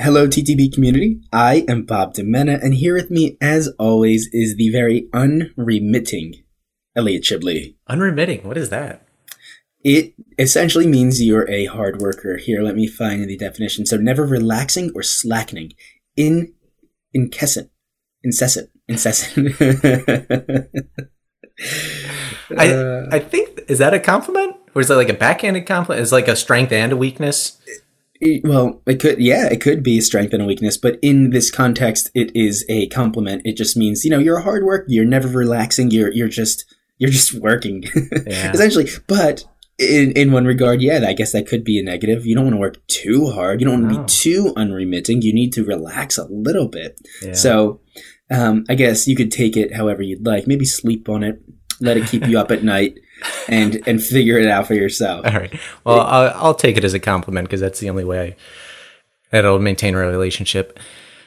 Hello, TTB community. I am Bob Demena, and here with me, as always, is the very unremitting Elliot Shibley. Unremitting? What is that? It essentially means you're a hard worker. Here, let me find the definition. So, never relaxing or slackening. In, incessant, incessant, incessant. I uh, I think is that a compliment or is that like a backhanded compliment? Is like a strength and a weakness? Well, it could, yeah, it could be a strength and a weakness, but in this context, it is a compliment. It just means, you know, you're a hard worker. You're never relaxing. You're, you're just, you're just working yeah. essentially. But in, in one regard, yeah, I guess that could be a negative. You don't want to work too hard. You don't want to no. be too unremitting. You need to relax a little bit. Yeah. So, um, I guess you could take it however you'd like. Maybe sleep on it. Let it keep you up at night and and figure it out for yourself. All right. Well, I'll, I'll take it as a compliment because that's the only way that'll maintain a relationship.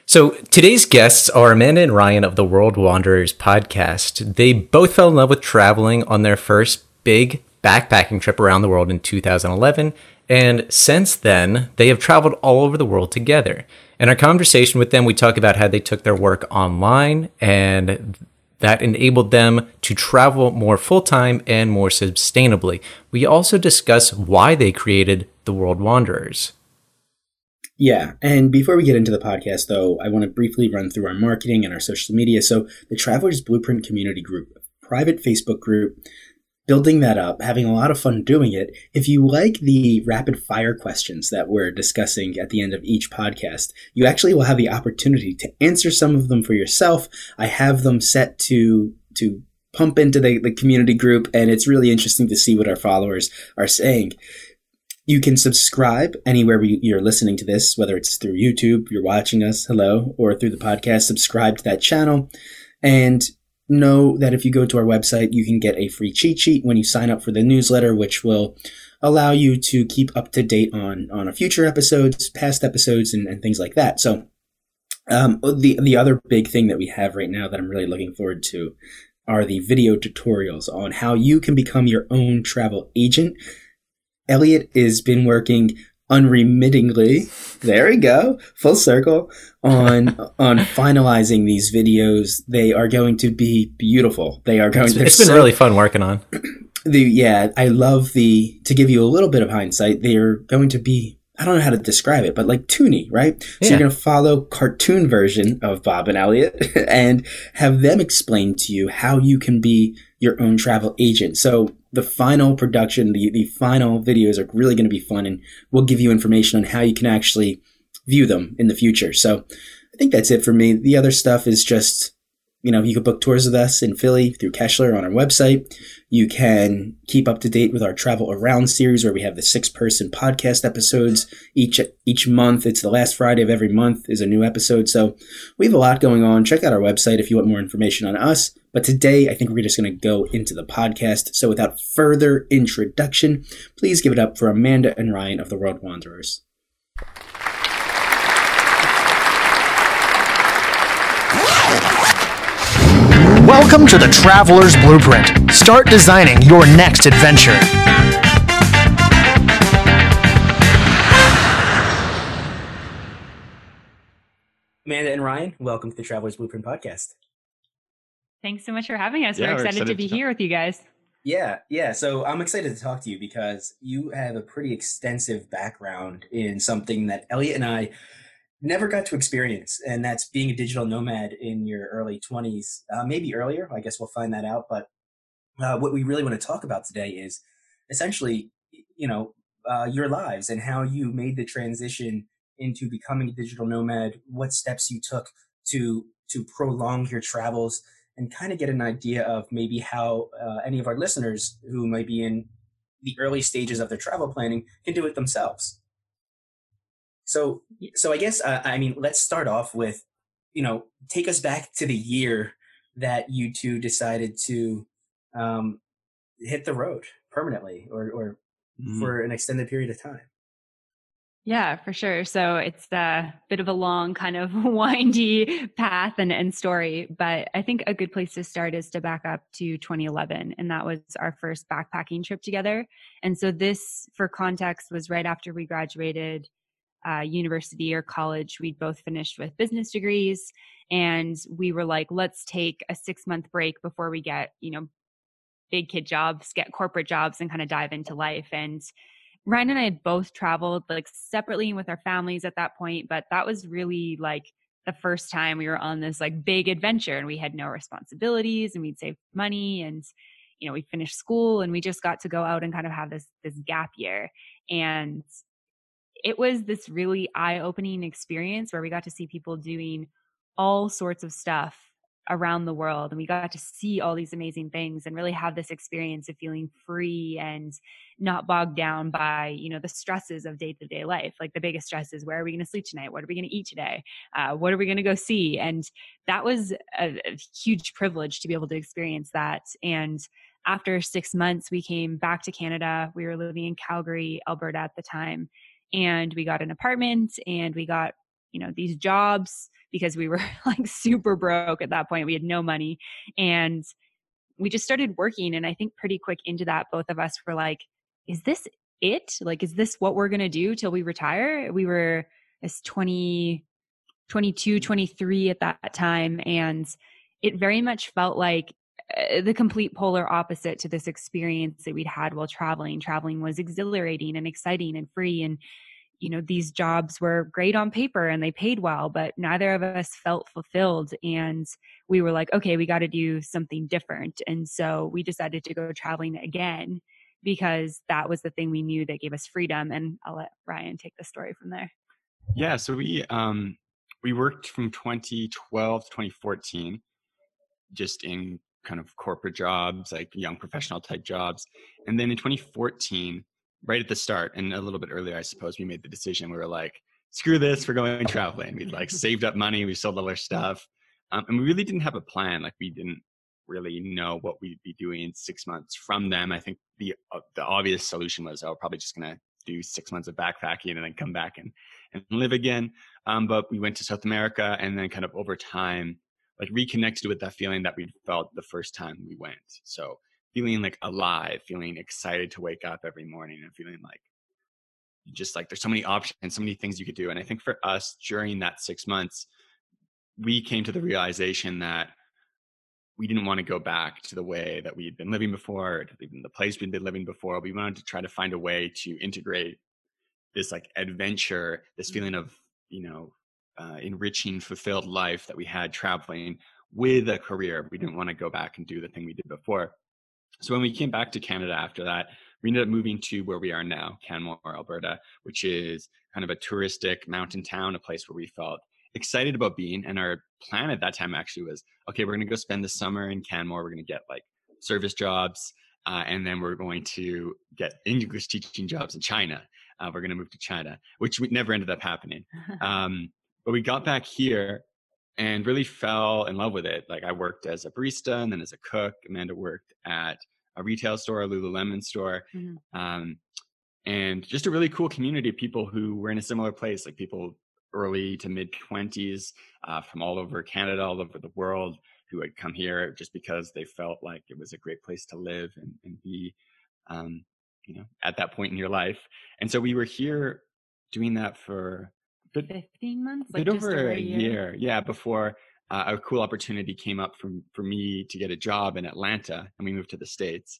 So today's guests are Amanda and Ryan of the World Wanderers podcast. They both fell in love with traveling on their first big backpacking trip around the world in 2011. And since then, they have traveled all over the world together. In our conversation with them, we talk about how they took their work online and that enabled them to travel more full time and more sustainably. We also discuss why they created the World Wanderers. Yeah, and before we get into the podcast, though, I want to briefly run through our marketing and our social media. So, the Travelers Blueprint Community Group, private Facebook group building that up, having a lot of fun doing it. If you like the rapid fire questions that we're discussing at the end of each podcast, you actually will have the opportunity to answer some of them for yourself. I have them set to to pump into the, the community group, and it's really interesting to see what our followers are saying. You can subscribe anywhere you're listening to this, whether it's through YouTube, you're watching us, hello, or through the podcast, subscribe to that channel. And know that if you go to our website, you can get a free cheat sheet when you sign up for the newsletter, which will allow you to keep up to date on on our future episodes, past episodes, and, and things like that. So, um, the the other big thing that we have right now that I'm really looking forward to are the video tutorials on how you can become your own travel agent. Elliot has been working unremittingly. There we go, full circle on on finalizing these videos. They are going to be beautiful. They are going. It's, it's been so, really fun working on. The yeah, I love the. To give you a little bit of hindsight, they are going to be. I don't know how to describe it, but like toony, right? Yeah. So you're going to follow cartoon version of Bob and Elliot and have them explain to you how you can be your own travel agent. So the final production, the, the final videos are really going to be fun and we'll give you information on how you can actually view them in the future. So I think that's it for me. The other stuff is just, you know, you can book tours with us in Philly through Keshler on our website. You can keep up to date with our travel around series where we have the six person podcast episodes each, each month. It's the last Friday of every month is a new episode. So we have a lot going on. Check out our website if you want more information on us. But today, I think we're just going to go into the podcast. So without further introduction, please give it up for Amanda and Ryan of the World Wanderers. Welcome to the Traveler's Blueprint. Start designing your next adventure. Amanda and Ryan, welcome to the Traveler's Blueprint podcast. Thanks so much for having us. Yeah, we're, excited, we're excited to be to here with you guys. Yeah, yeah. So I'm excited to talk to you because you have a pretty extensive background in something that Elliot and I never got to experience, and that's being a digital nomad in your early 20s, uh, maybe earlier. I guess we'll find that out. But uh, what we really want to talk about today is essentially, you know, uh, your lives and how you made the transition into becoming a digital nomad. What steps you took to to prolong your travels and kind of get an idea of maybe how uh, any of our listeners who might be in the early stages of their travel planning can do it themselves. So, so I guess uh, I mean, let's start off with, you know, take us back to the year that you two decided to um, hit the road permanently or, or mm. for an extended period of time. Yeah, for sure. So it's a bit of a long, kind of windy path and, and story. But I think a good place to start is to back up to 2011. And that was our first backpacking trip together. And so this, for context, was right after we graduated uh, university or college. We'd both finished with business degrees, and we were like, let's take a six month break before we get, you know, big kid jobs, get corporate jobs, and kind of dive into life. And Ryan and I had both traveled like separately with our families at that point, but that was really like the first time we were on this like big adventure and we had no responsibilities and we'd save money and you know we finished school and we just got to go out and kind of have this this gap year and it was this really eye-opening experience where we got to see people doing all sorts of stuff around the world and we got to see all these amazing things and really have this experience of feeling free and not bogged down by you know the stresses of day-to-day life. Like the biggest stress is where are we going to sleep tonight? What are we going to eat today? Uh, what are we going to go see? And that was a, a huge privilege to be able to experience that. And after six months we came back to canada. We were living in calgary alberta at the time and we got an apartment and we got you know these jobs because we were like super broke at that point we had no money and we just started working and i think pretty quick into that both of us were like is this it? Like is this what we're going to do till we retire? We were as 20 22 23 at that time and it very much felt like the complete polar opposite to this experience that we'd had while traveling. Traveling was exhilarating and exciting and free and you know these jobs were great on paper and they paid well but neither of us felt fulfilled and we were like okay we got to do something different. And so we decided to go traveling again because that was the thing we knew that gave us freedom and i'll let ryan take the story from there. Yeah so we um we worked from 2012 to 2014 just in kind of corporate jobs like young professional type jobs and then in 2014 right at the start and a little bit earlier, I suppose, we made the decision. We were like, screw this, we're going traveling. We'd like saved up money, we sold all our stuff. Um, and we really didn't have a plan. Like we didn't really know what we'd be doing six months from them. I think the uh, the obvious solution was, oh, probably just gonna do six months of backpacking and then come back and and live again. Um, but we went to South America and then kind of over time, like reconnected with that feeling that we felt the first time we went. So feeling like alive, feeling excited to wake up every morning and feeling like just like there's so many options, so many things you could do. And I think for us during that six months, we came to the realization that we didn't want to go back to the way that we had been living before, or even the place we'd been living before. We wanted to try to find a way to integrate this like adventure, this mm-hmm. feeling of, you know, uh, enriching, fulfilled life that we had traveling with a career. We didn't want to go back and do the thing we did before. So when we came back to Canada after that, we ended up moving to where we are now, Canmore, Alberta, which is kind of a touristic mountain town, a place where we felt excited about being. And our plan at that time actually was, okay, we're going to go spend the summer in Canmore. We're going to get like service jobs. Uh, and then we're going to get English teaching jobs in China. Uh, we're going to move to China, which never ended up happening. Um, but we got back here and really fell in love with it. Like I worked as a barista and then as a cook. Amanda worked at a retail store, a Lululemon store, mm-hmm. um, and just a really cool community of people who were in a similar place, like people early to mid twenties uh, from all over Canada, all over the world, who had come here just because they felt like it was a great place to live and, and be, um, you know, at that point in your life. And so we were here doing that for bit, 15 months, like bit over, a year. year. Yeah, before uh, a cool opportunity came up for, for me to get a job in Atlanta and we moved to the States.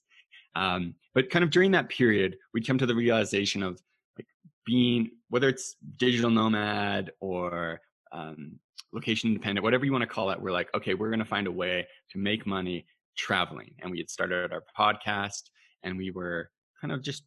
Um, but kind of during that period, we'd come to the realization of like being, whether it's digital nomad or um, location independent, whatever you want to call it, we're like, okay, we're going to find a way to make money traveling. And we had started our podcast and we were kind of just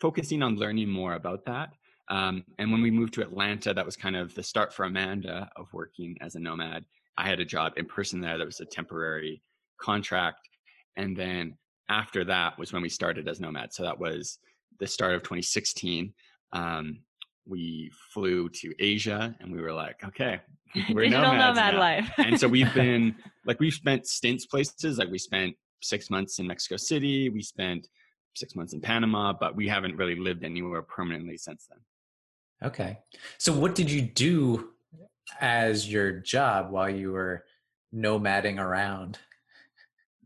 focusing on learning more about that. Um, and when we moved to Atlanta, that was kind of the start for Amanda of working as a nomad. I had a job in person there that was a temporary contract. And then after that was when we started as nomads. So that was the start of 2016. Um, we flew to Asia and we were like, okay, we're Digital nomads nomad now. life. and so we've been like, we've spent stints places. Like we spent six months in Mexico City. We spent six months in Panama, but we haven't really lived anywhere permanently since then. Okay. So what did you do as your job while you were nomading around?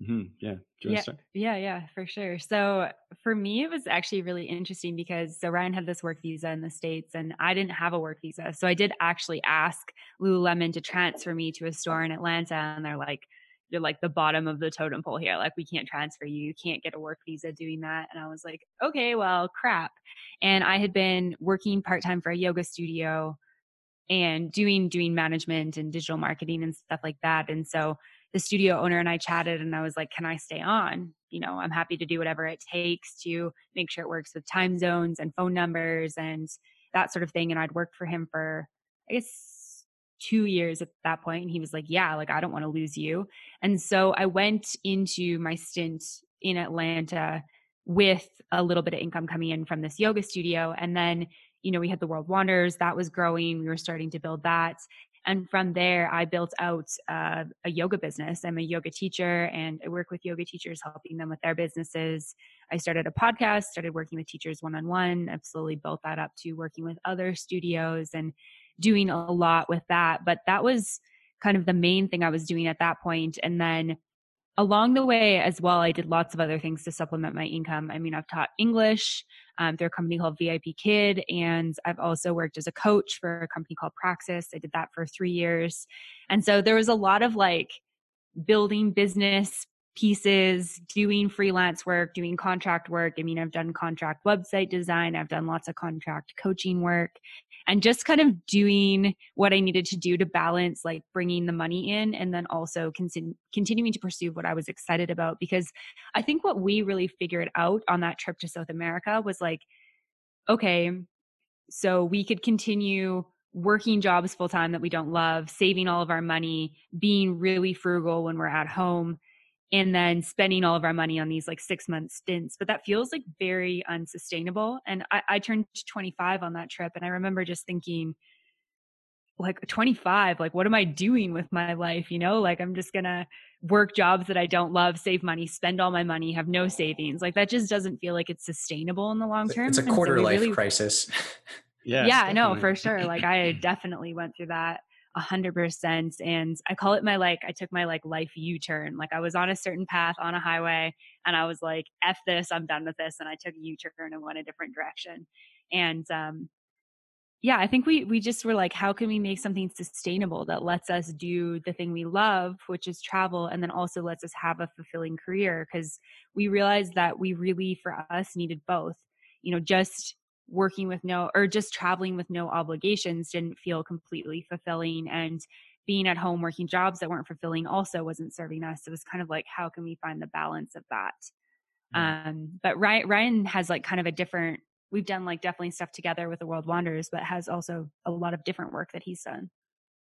Mm-hmm. Yeah. Yeah, yeah, yeah, for sure. So for me, it was actually really interesting because so Ryan had this work visa in the States and I didn't have a work visa. So I did actually ask Lululemon to transfer me to a store in Atlanta and they're like, you're like the bottom of the totem pole here. Like we can't transfer you. You can't get a work visa doing that. And I was like, okay, well, crap. And I had been working part-time for a yoga studio and doing doing management and digital marketing and stuff like that. And so the studio owner and I chatted and I was like, can I stay on? You know, I'm happy to do whatever it takes to make sure it works with time zones and phone numbers and that sort of thing. And I'd worked for him for, I guess, two years at that point. And he was like, yeah, like, I don't want to lose you. And so I went into my stint in Atlanta with a little bit of income coming in from this yoga studio. And then, you know, we had the World Wanderers that was growing. We were starting to build that. And from there, I built out uh, a yoga business. I'm a yoga teacher and I work with yoga teachers, helping them with their businesses. I started a podcast, started working with teachers one on one. I've slowly built that up to working with other studios and doing a lot with that. But that was kind of the main thing I was doing at that point. And then along the way as well, I did lots of other things to supplement my income. I mean, I've taught English um, through a company called VIP Kid, and I've also worked as a coach for a company called Praxis. I did that for three years. And so there was a lot of like building business pieces, doing freelance work, doing contract work. I mean, I've done contract website design, I've done lots of contract coaching work, and just kind of doing what I needed to do to balance like bringing the money in and then also con- continuing to pursue what I was excited about. Because I think what we really figured out on that trip to South America was like, okay, so we could continue working jobs full time that we don't love, saving all of our money, being really frugal when we're at home and then spending all of our money on these like six month stints. But that feels like very unsustainable. And I, I turned 25 on that trip. And I remember just thinking, like 25 like what am i doing with my life you know like i'm just gonna work jobs that i don't love save money spend all my money have no savings like that just doesn't feel like it's sustainable in the long term it's a quarter so life really, crisis yeah yeah i know for sure like i definitely went through that a hundred percent. And I call it my like, I took my like life U turn. Like I was on a certain path on a highway and I was like, F this, I'm done with this. And I took a U turn and went a different direction. And, um, yeah, I think we we just were like, how can we make something sustainable that lets us do the thing we love, which is travel, and then also lets us have a fulfilling career? Because we realized that we really, for us, needed both. You know, just working with no or just traveling with no obligations didn't feel completely fulfilling and being at home working jobs that weren't fulfilling also wasn't serving us. It was kind of like how can we find the balance of that? Mm. um but ryan ryan has like kind of a different we've done like definitely stuff together with the world wanderers but has also a lot of different work that he's done.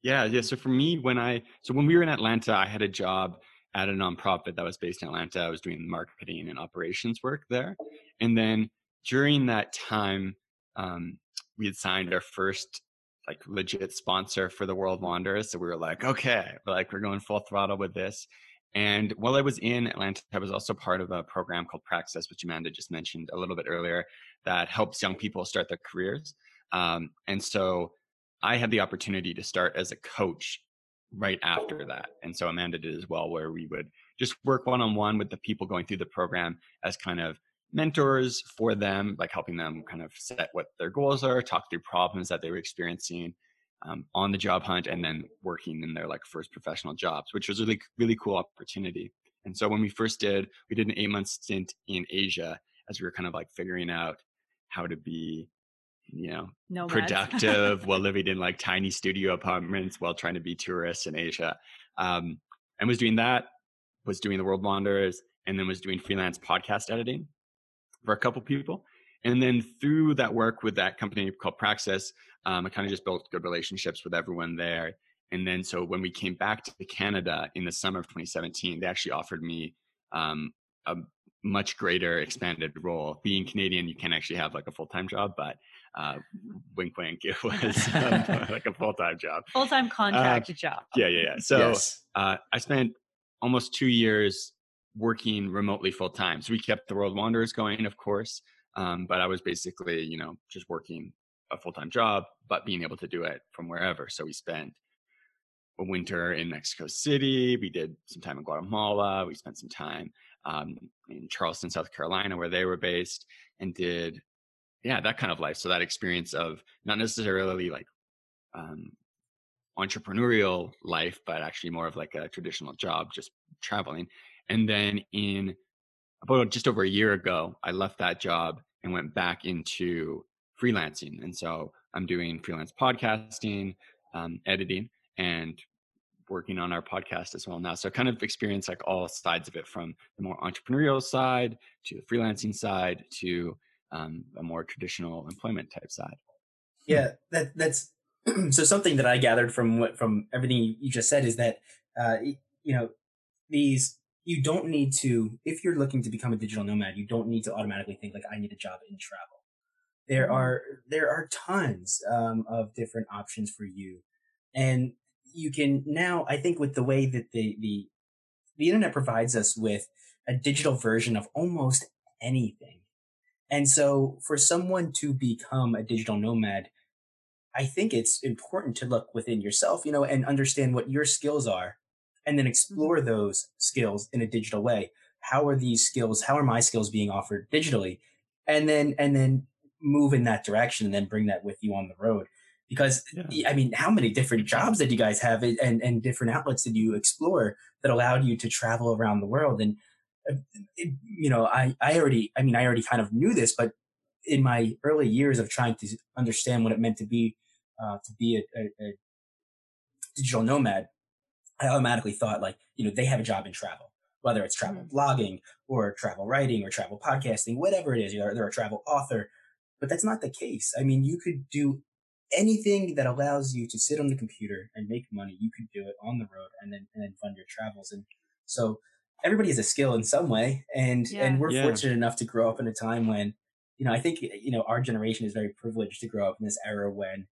Yeah yeah so for me when i so when we were in atlanta i had a job at a nonprofit that was based in atlanta. I was doing marketing and operations work there and then during that time, um, we had signed our first like legit sponsor for the World Wanderers. So we were like, okay, like we're going full throttle with this. And while I was in Atlanta, I was also part of a program called Praxis, which Amanda just mentioned a little bit earlier, that helps young people start their careers. Um, and so I had the opportunity to start as a coach right after that. And so Amanda did as well, where we would just work one on one with the people going through the program as kind of mentors for them, like helping them kind of set what their goals are, talk through problems that they were experiencing um, on the job hunt, and then working in their like first professional jobs, which was a really really cool opportunity. And so when we first did, we did an eight month stint in Asia as we were kind of like figuring out how to be you know Nomads. productive while living in like tiny studio apartments while trying to be tourists in asia um, and was doing that was doing the world wanderers and then was doing freelance podcast editing for a couple people. And then through that work with that company called Praxis, um, I kind of just built good relationships with everyone there. And then so when we came back to Canada in the summer of 2017, they actually offered me um, a much greater expanded role. Being Canadian, you can actually have like a full time job, but uh, wink, wink, it was um, like a full time job, full time contract uh, job. Yeah, yeah, yeah. So yes. uh, I spent almost two years working remotely full time. So we kept the World Wanderers going, of course, um, but I was basically, you know, just working a full time job, but being able to do it from wherever. So we spent a winter in Mexico City. We did some time in Guatemala. We spent some time um, in Charleston, South Carolina, where they were based, and did yeah that kind of life. So that experience of not necessarily like um, entrepreneurial life, but actually more of like a traditional job, just traveling. And then in about just over a year ago, I left that job and went back into freelancing. And so I'm doing freelance podcasting, um, editing, and working on our podcast as well now. So kind of experience like all sides of it from the more entrepreneurial side to the freelancing side to um, a more traditional employment type side. Yeah, that that's so something that I gathered from what from everything you just said is that uh, you know these you don't need to if you're looking to become a digital nomad you don't need to automatically think like I need a job in travel. There mm-hmm. are there are tons um, of different options for you, and you can now I think with the way that the the the internet provides us with a digital version of almost anything. And so for someone to become a digital nomad, I think it's important to look within yourself, you know, and understand what your skills are and then explore mm-hmm. those skills in a digital way. How are these skills, how are my skills being offered digitally? And then, and then move in that direction and then bring that with you on the road. Because yeah. I mean, how many different jobs did you guys have and, and different outlets did you explore that allowed you to travel around the world? And, uh, it, you know, I, I already, I mean, I already kind of knew this, but in my early years of trying to understand what it meant to be uh, to be a, a, a, digital nomad, I automatically thought like, you know, they have a job in travel, whether it's travel mm-hmm. blogging or travel writing or travel podcasting, whatever it is, you know, they're a travel author, but that's not the case. I mean, you could do anything that allows you to sit on the computer and make money. You could do it on the road and then, and then fund your travels. And so everybody has a skill in some way. And, yeah. and we're yeah. fortunate enough to grow up in a time when, you know, I think, you know, our generation is very privileged to grow up in this era when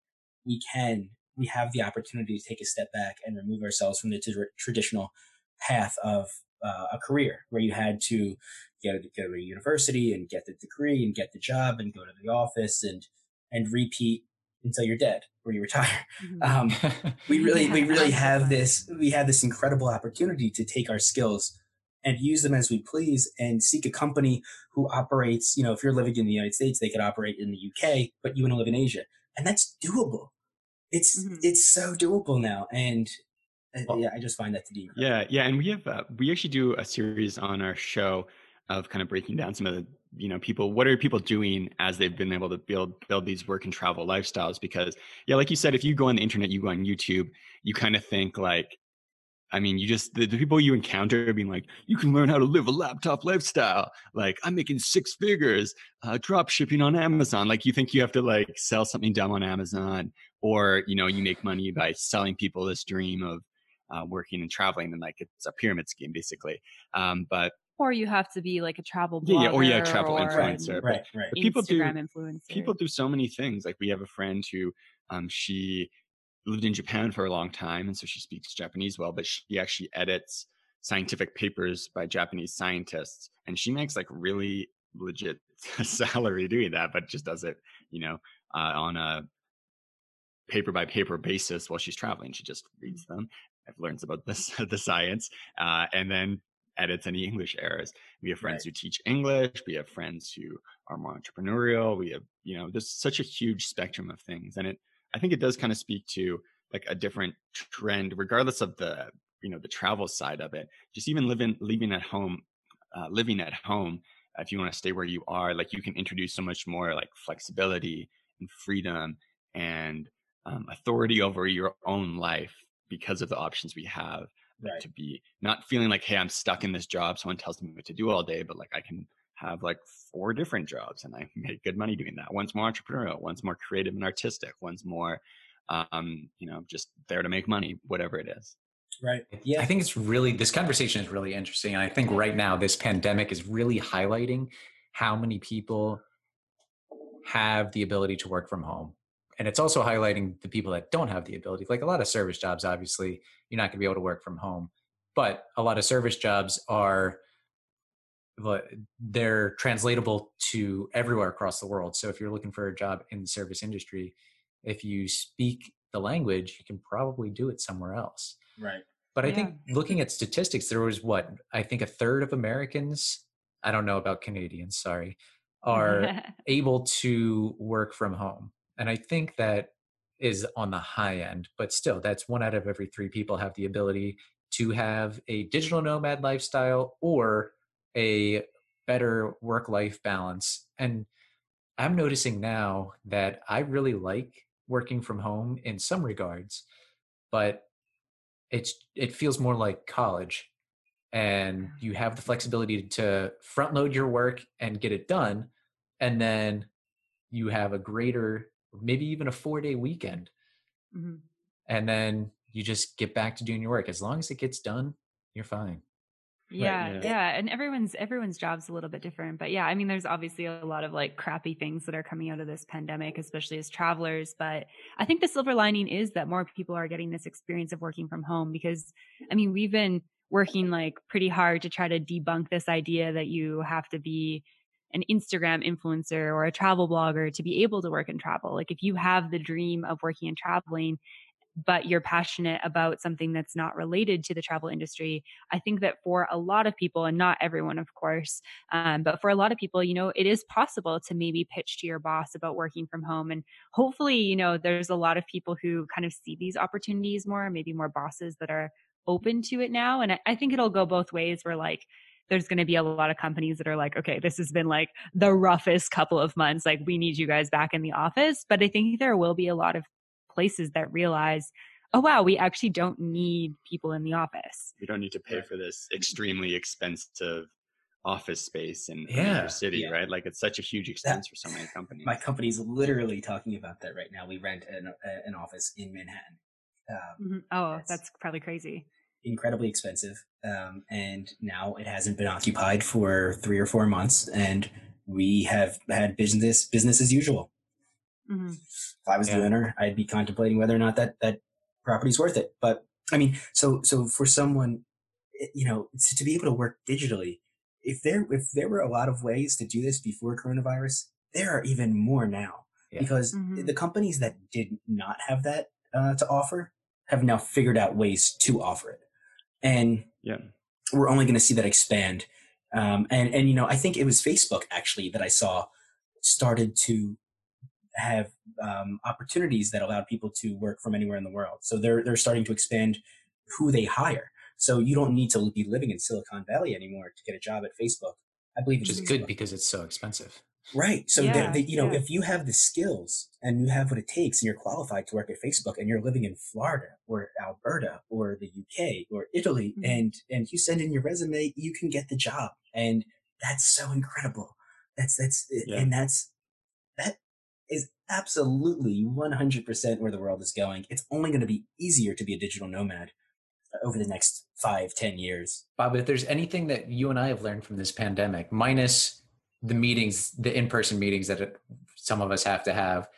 we can, we have the opportunity to take a step back and remove ourselves from the t- traditional path of uh, a career where you had to get a, go to a university and get the degree and get the job and go to the office and and repeat until you're dead or you retire. Mm-hmm. Um, we really we really have this we have this incredible opportunity to take our skills and use them as we please and seek a company who operates. You know, if you're living in the United States, they could operate in the UK, but you want to live in Asia, and that's doable. It's mm-hmm. it's so doable now, and uh, well, yeah, I just find that to be incredible. yeah, yeah. And we have uh, we actually do a series on our show of kind of breaking down some of the you know people what are people doing as they've been able to build build these work and travel lifestyles because yeah like you said if you go on the internet you go on youtube you kind of think like I mean, you just the, the, people you encounter being like, you can learn how to live a laptop lifestyle. Like, I'm making six figures, uh, drop shipping on Amazon. Like, you think you have to like sell something dumb on Amazon, or you know, you make money by selling people this dream of uh, working and traveling, and like it's a pyramid scheme basically. Um, but or you have to be like a travel blogger yeah, yeah or yeah, travel or, influencer. Right, right. But people do influencer. people do so many things. Like we have a friend who um, she lived in Japan for a long time, and so she speaks Japanese well. But she actually edits scientific papers by Japanese scientists, and she makes like really legit salary doing that, but just does it, you know, uh, on a paper by paper basis while she's traveling. She just reads them, and learns about this the science, uh, and then edits any English errors. We have friends right. who teach English. We have friends who are more entrepreneurial. We have, you know, there's such a huge spectrum of things, and it I think it does kind of speak to like a different trend, regardless of the you know the travel side of it. Just even living living at home, uh, living at home. If you want to stay where you are, like you can introduce so much more like flexibility and freedom and um, authority over your own life because of the options we have right. to be not feeling like hey i'm stuck in this job someone tells me what to do all day but like i can have like four different jobs and I make good money doing that. One's more entrepreneurial, one's more creative and artistic, one's more, um, you know, just there to make money, whatever it is. Right. Yeah. I think it's really, this conversation is really interesting. And I think right now, this pandemic is really highlighting how many people have the ability to work from home. And it's also highlighting the people that don't have the ability. Like a lot of service jobs, obviously, you're not going to be able to work from home. But a lot of service jobs are they're translatable to everywhere across the world. So if you're looking for a job in the service industry, if you speak the language, you can probably do it somewhere else. Right. But I Yeah. think looking at statistics, there was what I think a third of Americans, I don't know about Canadians, sorry, are able to work from home. And I think that is on the high end, but still, that's one out of every three people have the ability to have a digital nomad lifestyle or a better work life balance. And I'm noticing now that I really like working from home in some regards, but it's it feels more like college and you have the flexibility to front load your work and get it done and then you have a greater maybe even a 4 day weekend Mhm. and then you just get back to doing your work as long as it gets done you're fine yeah, yeah. yeah, and everyone's everyone's job's a little bit different, but yeah, I mean, there's obviously a lot of like crappy things that are coming out of this pandemic, especially as travelers. But I think the silver lining is that more people are getting this experience of working from home because, I mean, we've been working like pretty hard to try to debunk this idea that you have to be an Instagram influencer or a travel blogger to be able to work and travel. Like if you have the dream of working and traveling, but you're passionate about something that's not related to the travel industry, I think that for a lot of people, and not everyone, of course, um, but for a lot of people, you know, it is possible to maybe pitch to your boss about working from home. And hopefully, you know, there's a lot of people who kind of see these opportunities more, maybe more bosses that are open to it now. And I, I think it'll go both ways where like, there's going to be a lot of companies that are like, okay, this has been like the roughest couple of months. Like, we need you guys back in the office. But I think there will be a lot of places that realize, oh, wow, we actually don't need people in the office. We don't need to pay for this extremely expensive office space in a Yeah, major city, yeah. right? Like it's such a huge expense for so many companies. My company's literally talking about that right now. We rent an, an office in Manhattan. Um, Mhm. Oh, That's- that's probably crazy. Incredibly expensive. Um, and now it hasn't been occupied for three or four months, and we have had business business as usual. hmm If I was Yeah. the owner, I'd be contemplating whether or not that that property's worth it. But I mean, so so for someone, eh, you know, to, to be able to work digitally, if there if there were a lot of ways to do this before coronavirus, there are even more now Yeah. because Mhm. the companies that did not have that uh, to offer have now figured out ways to offer it, and yeah. we're only going to see that expand. Um, and and you know, I think it was Facebook actually that I saw started to have um, opportunities that allowed people to work from anywhere in the world. So they're they're starting to expand who they hire. So you don't need to be living in Silicon Valley anymore to get a job at Facebook. I believe which it's is good because it's so expensive Right. So, Yeah, you know, yeah. if you have the skills and you have what it takes and you're qualified to work at Facebook and you're living in Florida or Alberta or the UK or Italy Mhm. and, and you send in your resume, you can get the job. And that's so incredible. That's, that's, Yeah. and that's, that is absolutely 100% where the world is going. It's only going to be easier to be a digital nomad uh, over the next five, ten years. bob if there's anything that you and i have learned from this pandemic minus the meetings the in-person meetings that some of us have to have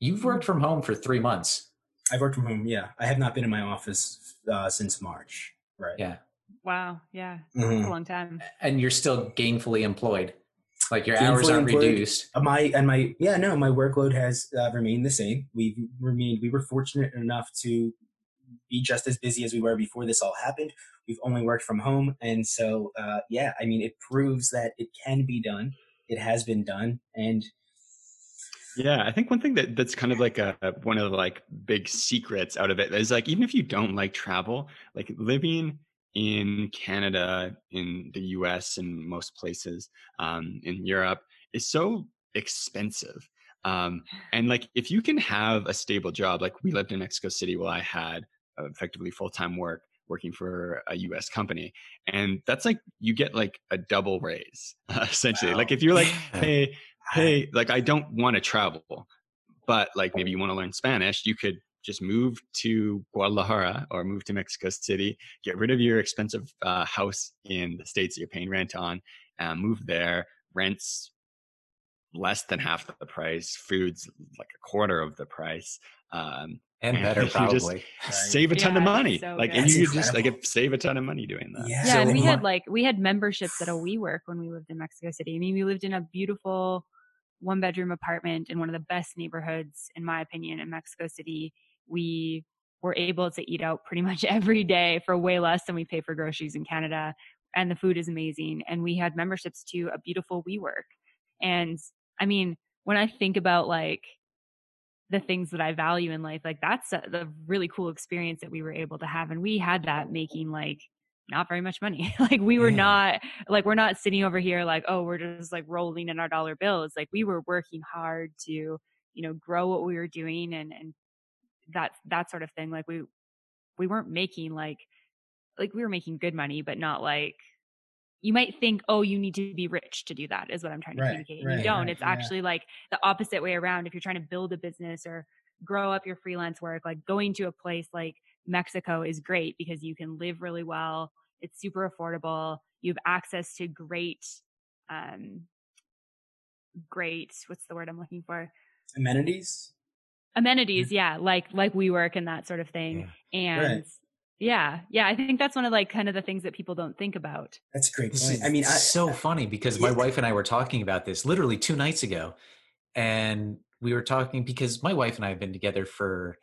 you've worked from home for three months I've worked from home. Yeah. I have not been in my office uh, since March. Right. yeah Wow. Yeah. Mhm. That's a long time. and you're still gainfully employed like your Gainfully hours aren't employed. reduced Uh, my and my yeah no my workload has uh, remained the same we've remained we were fortunate enough to be just as busy as we were before this all happened we've only worked from home and so uh, yeah i mean it proves that it can be done it has been done and Yeah, I think one thing that that's kind of like a one of the like big secrets out of it is like even if you don't like travel, like living in Canada, in the U.S., and most places um, in Europe is so expensive. Um, and like if you can have a stable job, like we lived in Mexico City while I had effectively full time work working for a U.S. company, and that's like you get like a double raise essentially. Wow. Like if you're like, hey hey, like I don't want to travel, but like maybe you want to learn Spanish, you could just move to Guadalajara or move to Mexico City, get rid of your expensive uh, house in the states that you're paying rent on, uh, move there. Rents less than half the price, food's like a quarter of the price. Um, and And better you just- probably Save a ton of money, so like, good. and you could just like save a ton of money doing that. yeah Yeah, so and we in had like we had memberships at a WeWork when we lived in Mexico City. I mean, we lived in a beautiful one bedroom apartment in one of the best neighborhoods, in my opinion, in Mexico City. we were able to eat out pretty much every day for way less than we pay for groceries in Canada. And the food is amazing. And we had memberships to a beautiful WeWork. And I mean, when I think about like the things that I value in life, like that's a, the really cool experience that we were able to have. And we had that making like not very much money. like we were Yeah. not like we're not sitting over here like oh we're just like rolling in our dollar bills. Like we were working hard to you know grow what we were doing and and that that sort of thing. Like we we weren't making like like we were making good money, but not like you might think oh you need to be rich to do that is what i'm trying to Right, communicate and right, you don't right, it's yeah. actually like the opposite way around if you're trying to build a business or grow up your freelance work like going to a place like mexico is great because you can live really well it's super affordable you have access to great um great what's the word i'm looking for Amenities. amenities yeah like like WeWork and that sort of thing and Right. Yeah yeah i think that's one of like kind of the things that people don't think about That's a great This point. is I mean, I, so funny because my wife and I were talking about this literally two nights ago, and we were talking because my wife and I have been together for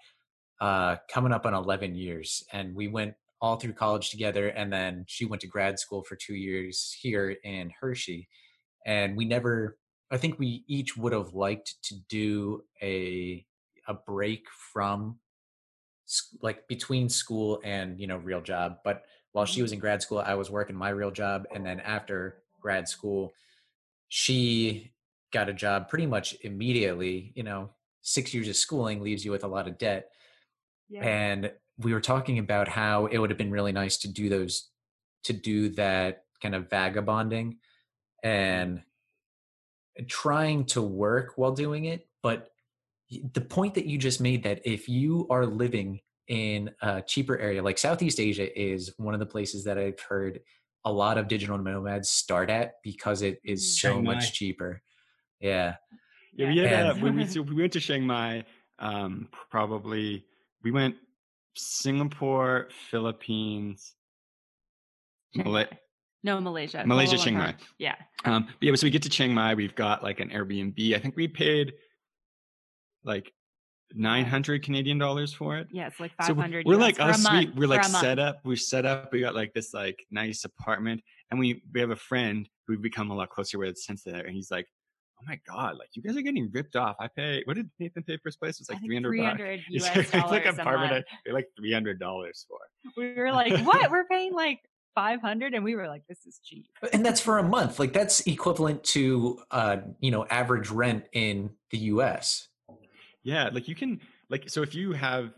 uh, coming up on eleven years, and we went all through college together, and then she went to grad school for two years here in Hershey, and we never. I think we each would have liked to do a a break from s- like between school and you know real job but while she mm-hmm. was in grad school i was working my real job and then after grad school she got a job pretty much immediately you know six years of schooling leaves you with a lot of debt yeah. and we were talking about how it would have been really nice to do those to do that kind of vagabonding mm-hmm. and trying to work while doing it but the point that you just made that if you are living in a cheaper area like southeast asia is one of the places that i've heard a lot of digital nomads start at because it is Mm. so Chiang Mai. much cheaper yeah Yeah, we had And- uh, when we so we went to Chiang Mai. Um, probably we went Singapore, Philippines, Chiang Malay- no malaysia Malaysia, Kuala Chiang Mai. yeah Um, but yeah, so we get to Chiang Mai. We've got like an Airbnb. I think we paid like nine hundred Canadian dollars for it. yeah it's like So 500 we're US like for a us. We, month, we're like for month. set up. We're set up. We got like this like nice apartment, and we we have a friend who we've become a lot closer with since then. And he's like, "Oh my god, like you guys are getting ripped off." I pay. What did Nathan pay for his place? It was like three hundred. 300 It's US like, it's like an apartment. I month. pay like three hundred dollars for. we were like what we're paying like 500 and we were like this is cheap and that's for a month like that's equivalent to uh you know average rent in the us Yeah, like you can like so if you have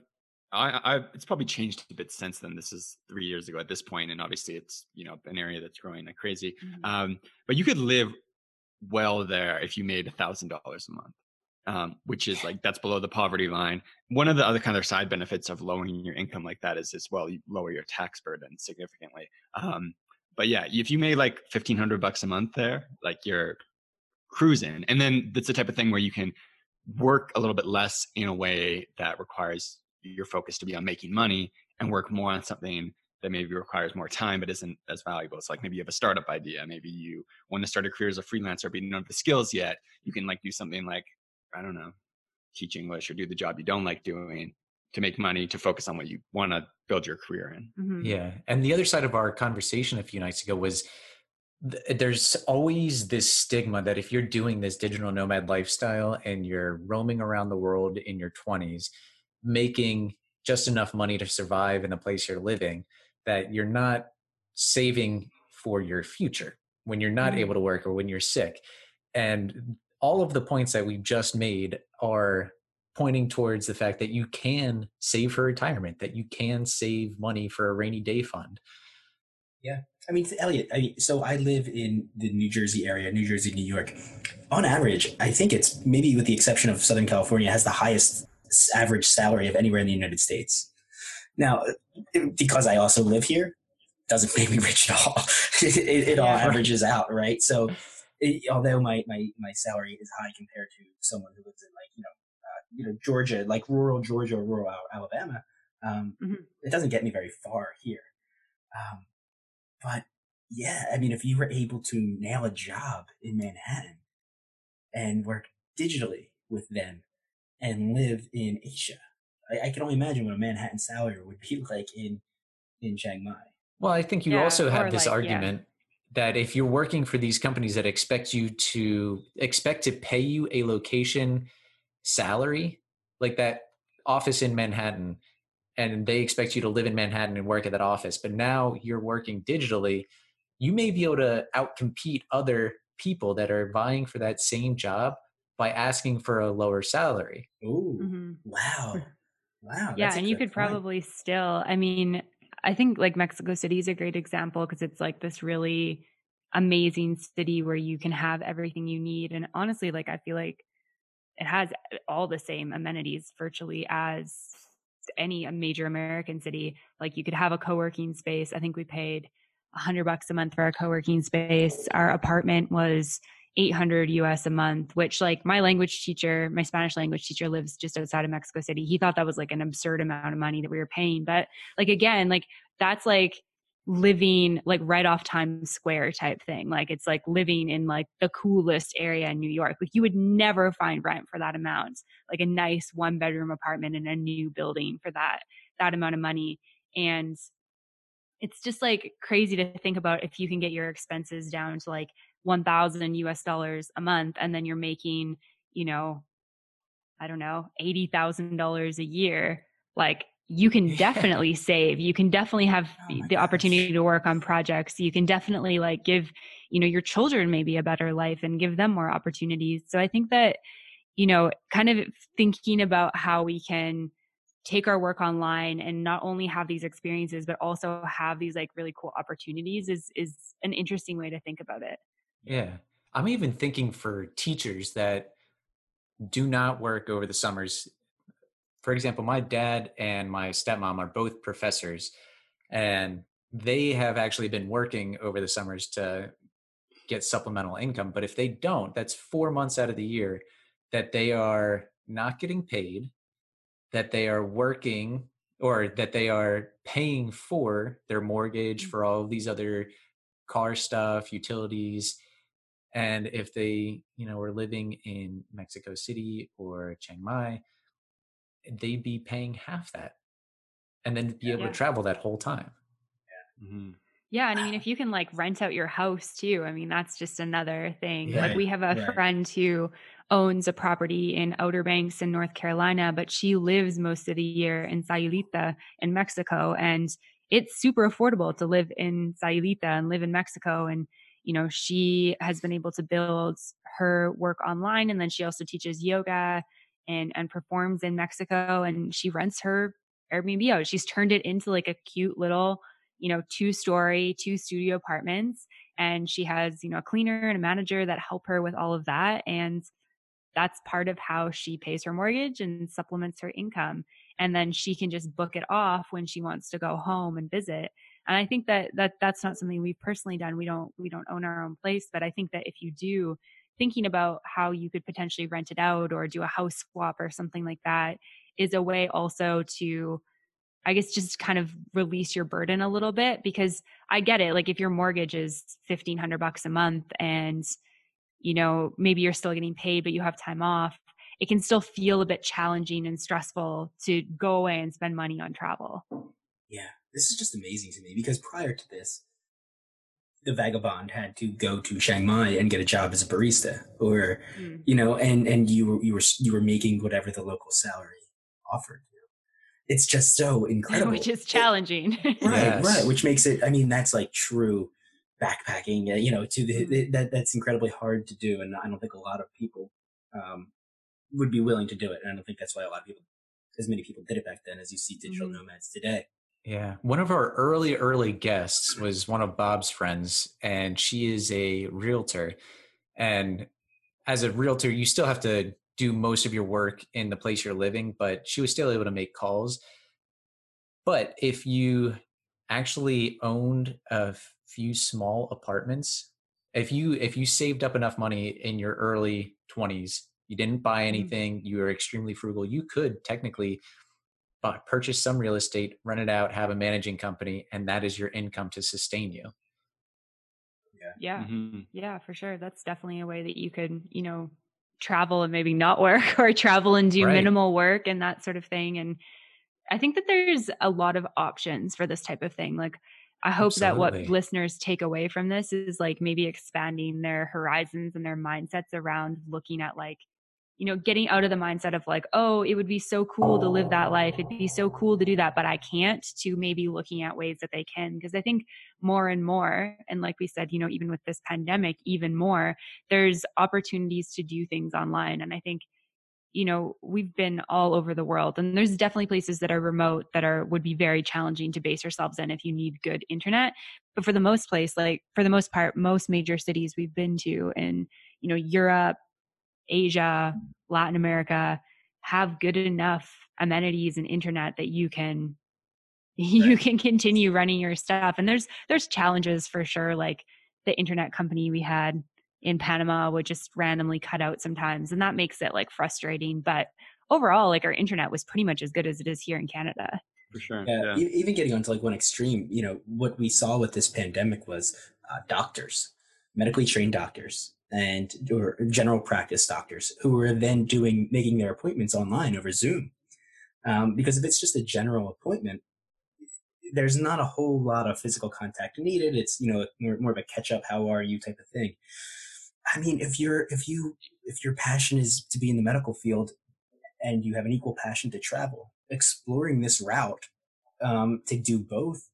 I I it's probably changed a bit since then. This is three years ago at this point, and obviously it's you know an area that's growing like crazy. Mhm. Um, but you could live well there if you made a thousand dollars a month, um, which is like that's below the poverty line. One of the other kind of side benefits of lowering your income like that is as well you lower your tax burden significantly. Um, but yeah, if you made like fifteen hundred bucks a month there, like you're cruising, and then that's the type of thing where you can work a little bit less in a way that requires your focus to be on making money and work more on something that maybe requires more time but isn't as valuable. It's like maybe you have a startup idea, maybe you want to start a career as a freelancer but you don't have the skills yet. You can like do something like I don't know, teach English or do the job you don't like doing to make money to focus on what you want to build your career in. Mhm. Yeah. And the other side of our conversation a few nights ago was th- there's always this stigma that if you're doing this digital nomad lifestyle and you're roaming around the world in your 20s, making just enough money to survive in the place you're living, that you're not saving for your future when you're not Mhm. able to work or when you're sick. And all of the points that we've just made are pointing towards the fact that you can save for retirement, that you can save money for a rainy day fund. I mean, Elliot, I mean, so I live in the New Jersey area, New Jersey, New York. On average, I think it's maybe with the exception of Southern California, has the highest average salary of anywhere in the United States. Now, because I also live here, doesn't make me rich at all. it, it, all Yeah. averages out, right? So, it, although my, my my salary is high compared to someone who lives in like you know uh, you know Georgia, like rural Georgia or rural Alabama, um, Mhm. it doesn't get me very far here. Um, but yeah, I mean, if you were able to nail a job in Manhattan and work digitally with them and live in Asia, I, I can only imagine what a Manhattan salary would be like in in Chiang Mai. Well, I think you Yeah, also have this like, yeah. argument that if you're working for these companies that expect you to expect to pay you a location salary, like that office in Manhattan, and they expect you to live in Manhattan and work at that office, but now you're working digitally, you may be able to outcompete other people that are vying for that same job by asking for a lower salary. Ooh, Mhm. wow, wow. yeah and you could point. probably still i mean i think like mexico city is a great example because it's like this really amazing city where you can have everything you need and honestly like i feel like it has all the same amenities virtually as any major american city like you could have a co-working space i think we paid a 100 bucks a month for our co-working space our apartment was 800 US a month, which like my language teacher, my Spanish language teacher lives just outside of Mexico City. He thought that was like an absurd amount of money that we were paying. But like, again, like that's like living like right off Times Square type thing. Like it's like living in like the coolest area in New York. Like you would never find rent for that amount, like a nice one bedroom apartment in a new building for that, that amount of money. And it's just like crazy to think about if you can get your expenses down to like 1000 US dollars a month and then you're making, you know, I don't know, $80,000 a year, like you can definitely save. You can definitely have Oh the gosh. opportunity to work on projects. You can definitely like give, you know, your children maybe a better life and give them more opportunities. So I think that, you know, kind of thinking about how we can take our work online and not only have these experiences but also have these like really cool opportunities is is an interesting way to think about it. Yeah. I'm even thinking for teachers that do not work over the summers. For example, my dad and my stepmom are both professors, and they have actually been working over the summers to get supplemental income. But if they don't, that's four months out of the year that they are not getting paid, that they are working or that they are paying for their mortgage, mm. for all of these other car stuff, utilities. And if they, you know, were living in Mexico City or Chiang Mai, they'd be paying half that and then be able Yeah. to travel that whole time. Mhm. Yeah, and I mean if you can like rent out your house too, I mean that's just another thing. Yeah. Like we have a Right. friend who owns a property in Outer Banks in North Carolina, but she lives most of the year in Sayulita in Mexico and it's super affordable to live in Sayulita and live in Mexico and you know, she has been able to build her work online and then she also teaches yoga and and performs in Mexico and she rents her Airbnb. She's turned it into like a cute little you know, two story, two studio apartments. And she has, you know, a cleaner and a manager that help her with all of that. And that's part of how she pays her mortgage and supplements her income. And then she can just book it off when she wants to go home and visit. And I think that, that that's not something we've personally done. We don't, we don't own our own place, but I think that if you do thinking about how you could potentially rent it out or do a house swap or something like that is a way also to I guess just kind of release your burden a little bit because I get it. Like if your mortgage is fifteen hundred bucks a month and you know maybe you're still getting paid but you have time off, it can still feel a bit challenging and stressful to go away and spend money on travel. Yeah, this is just amazing to me because prior to this, the vagabond had to go to Chiang Mai and get a job as a barista, or Mm. you know, and and you were you were you were making whatever the local salary offered you. It's just so incredible, Which is challenging. right? Yes. Right, which makes it. I mean, that's like true backpacking. uh, You know, to the, Mhm. that that's incredibly hard to do, and I don't think a lot of people um, would be willing to do it. And I don't think that's why a lot of people, as many people, did it back then as you see digital Mhm. nomads today. Yeah. One of our early, early guests was one of Bob's friends, and she is a realtor. And as a realtor, you still have to do most of your work in the place you're living, but she was still able to make calls. But if you actually owned a few small apartments, if you if you saved up enough money in your early 20s, you didn't buy mm-hmm. anything, you were extremely frugal, you could technically purchase some real estate, rent it out, have a managing company, and that is your income to sustain you. yeah. Mhm. Yeah, for sure. That's definitely a way that you could, you know, travel and maybe not work or travel and do Right. minimal work and that sort of thing. And I think that there's a lot of options for this type of thing. Like, I hope that what listeners take away from this is like maybe expanding their horizons and their mindsets around looking at like, you know, getting out of the mindset of like, oh, it would be so cool to live that life. It'd be so cool to do that, but I can't, to maybe looking at ways that they can. Because I think more and more, and like we said, you know, even with this pandemic, even more, there's opportunities to do things online. And I think you know we've been all over the world and there's definitely places that are remote that are would be very challenging to base yourselves in if you need good internet but for the most place like for the most part most major cities we've been to in you know europe asia latin america have good enough amenities and internet that you can you can continue running your stuff and there's there's challenges for sure like the internet company we had in Panama would just randomly cut out sometimes. And that makes it like frustrating. But overall, like our internet was pretty much as good as it is here in Canada. For sure. Yeah, Yeah. even getting onto like one extreme, you know, what we saw with this pandemic was uh, doctors, medically trained doctors, and or general practice doctors who are then doing making their appointments online over Zoom. Um, because if it's just a general appointment, there's not a whole lot of physical contact needed. It's you know more, more of a catch up, how are you type of thing. I mean, if you're if you if your passion is to be in the medical field and you have an equal passion to travel, exploring this route um, to do both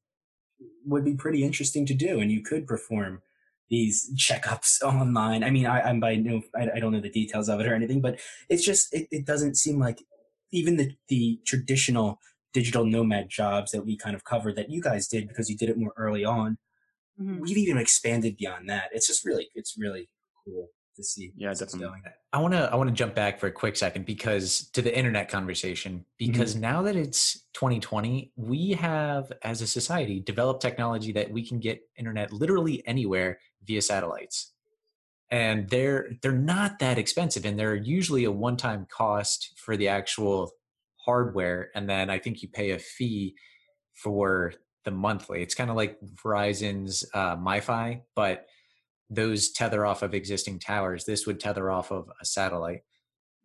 would be pretty interesting to do, and you could perform these checkups online. I mean, I, I'm by no, I, I don't know the details of it or anything, but it's just it, it doesn't seem like even the the traditional digital nomad jobs that we kind of covered that you guys did because you did it more early on. Mhm. We've even expanded beyond that. It's just really it's really cool to see. Yeah, definitely. I want to I want to jump back for a quick second because to the internet conversation because now that it's 2020 we have as a society developed technology that we can get internet literally anywhere via satellites. And they're they're not that expensive and they're usually a one-time cost for the actual hardware and then I think you pay a fee for the monthly. It's kind of like Verizon's uh, MiFi, but those tether off of existing towers. This would tether off of a satellite,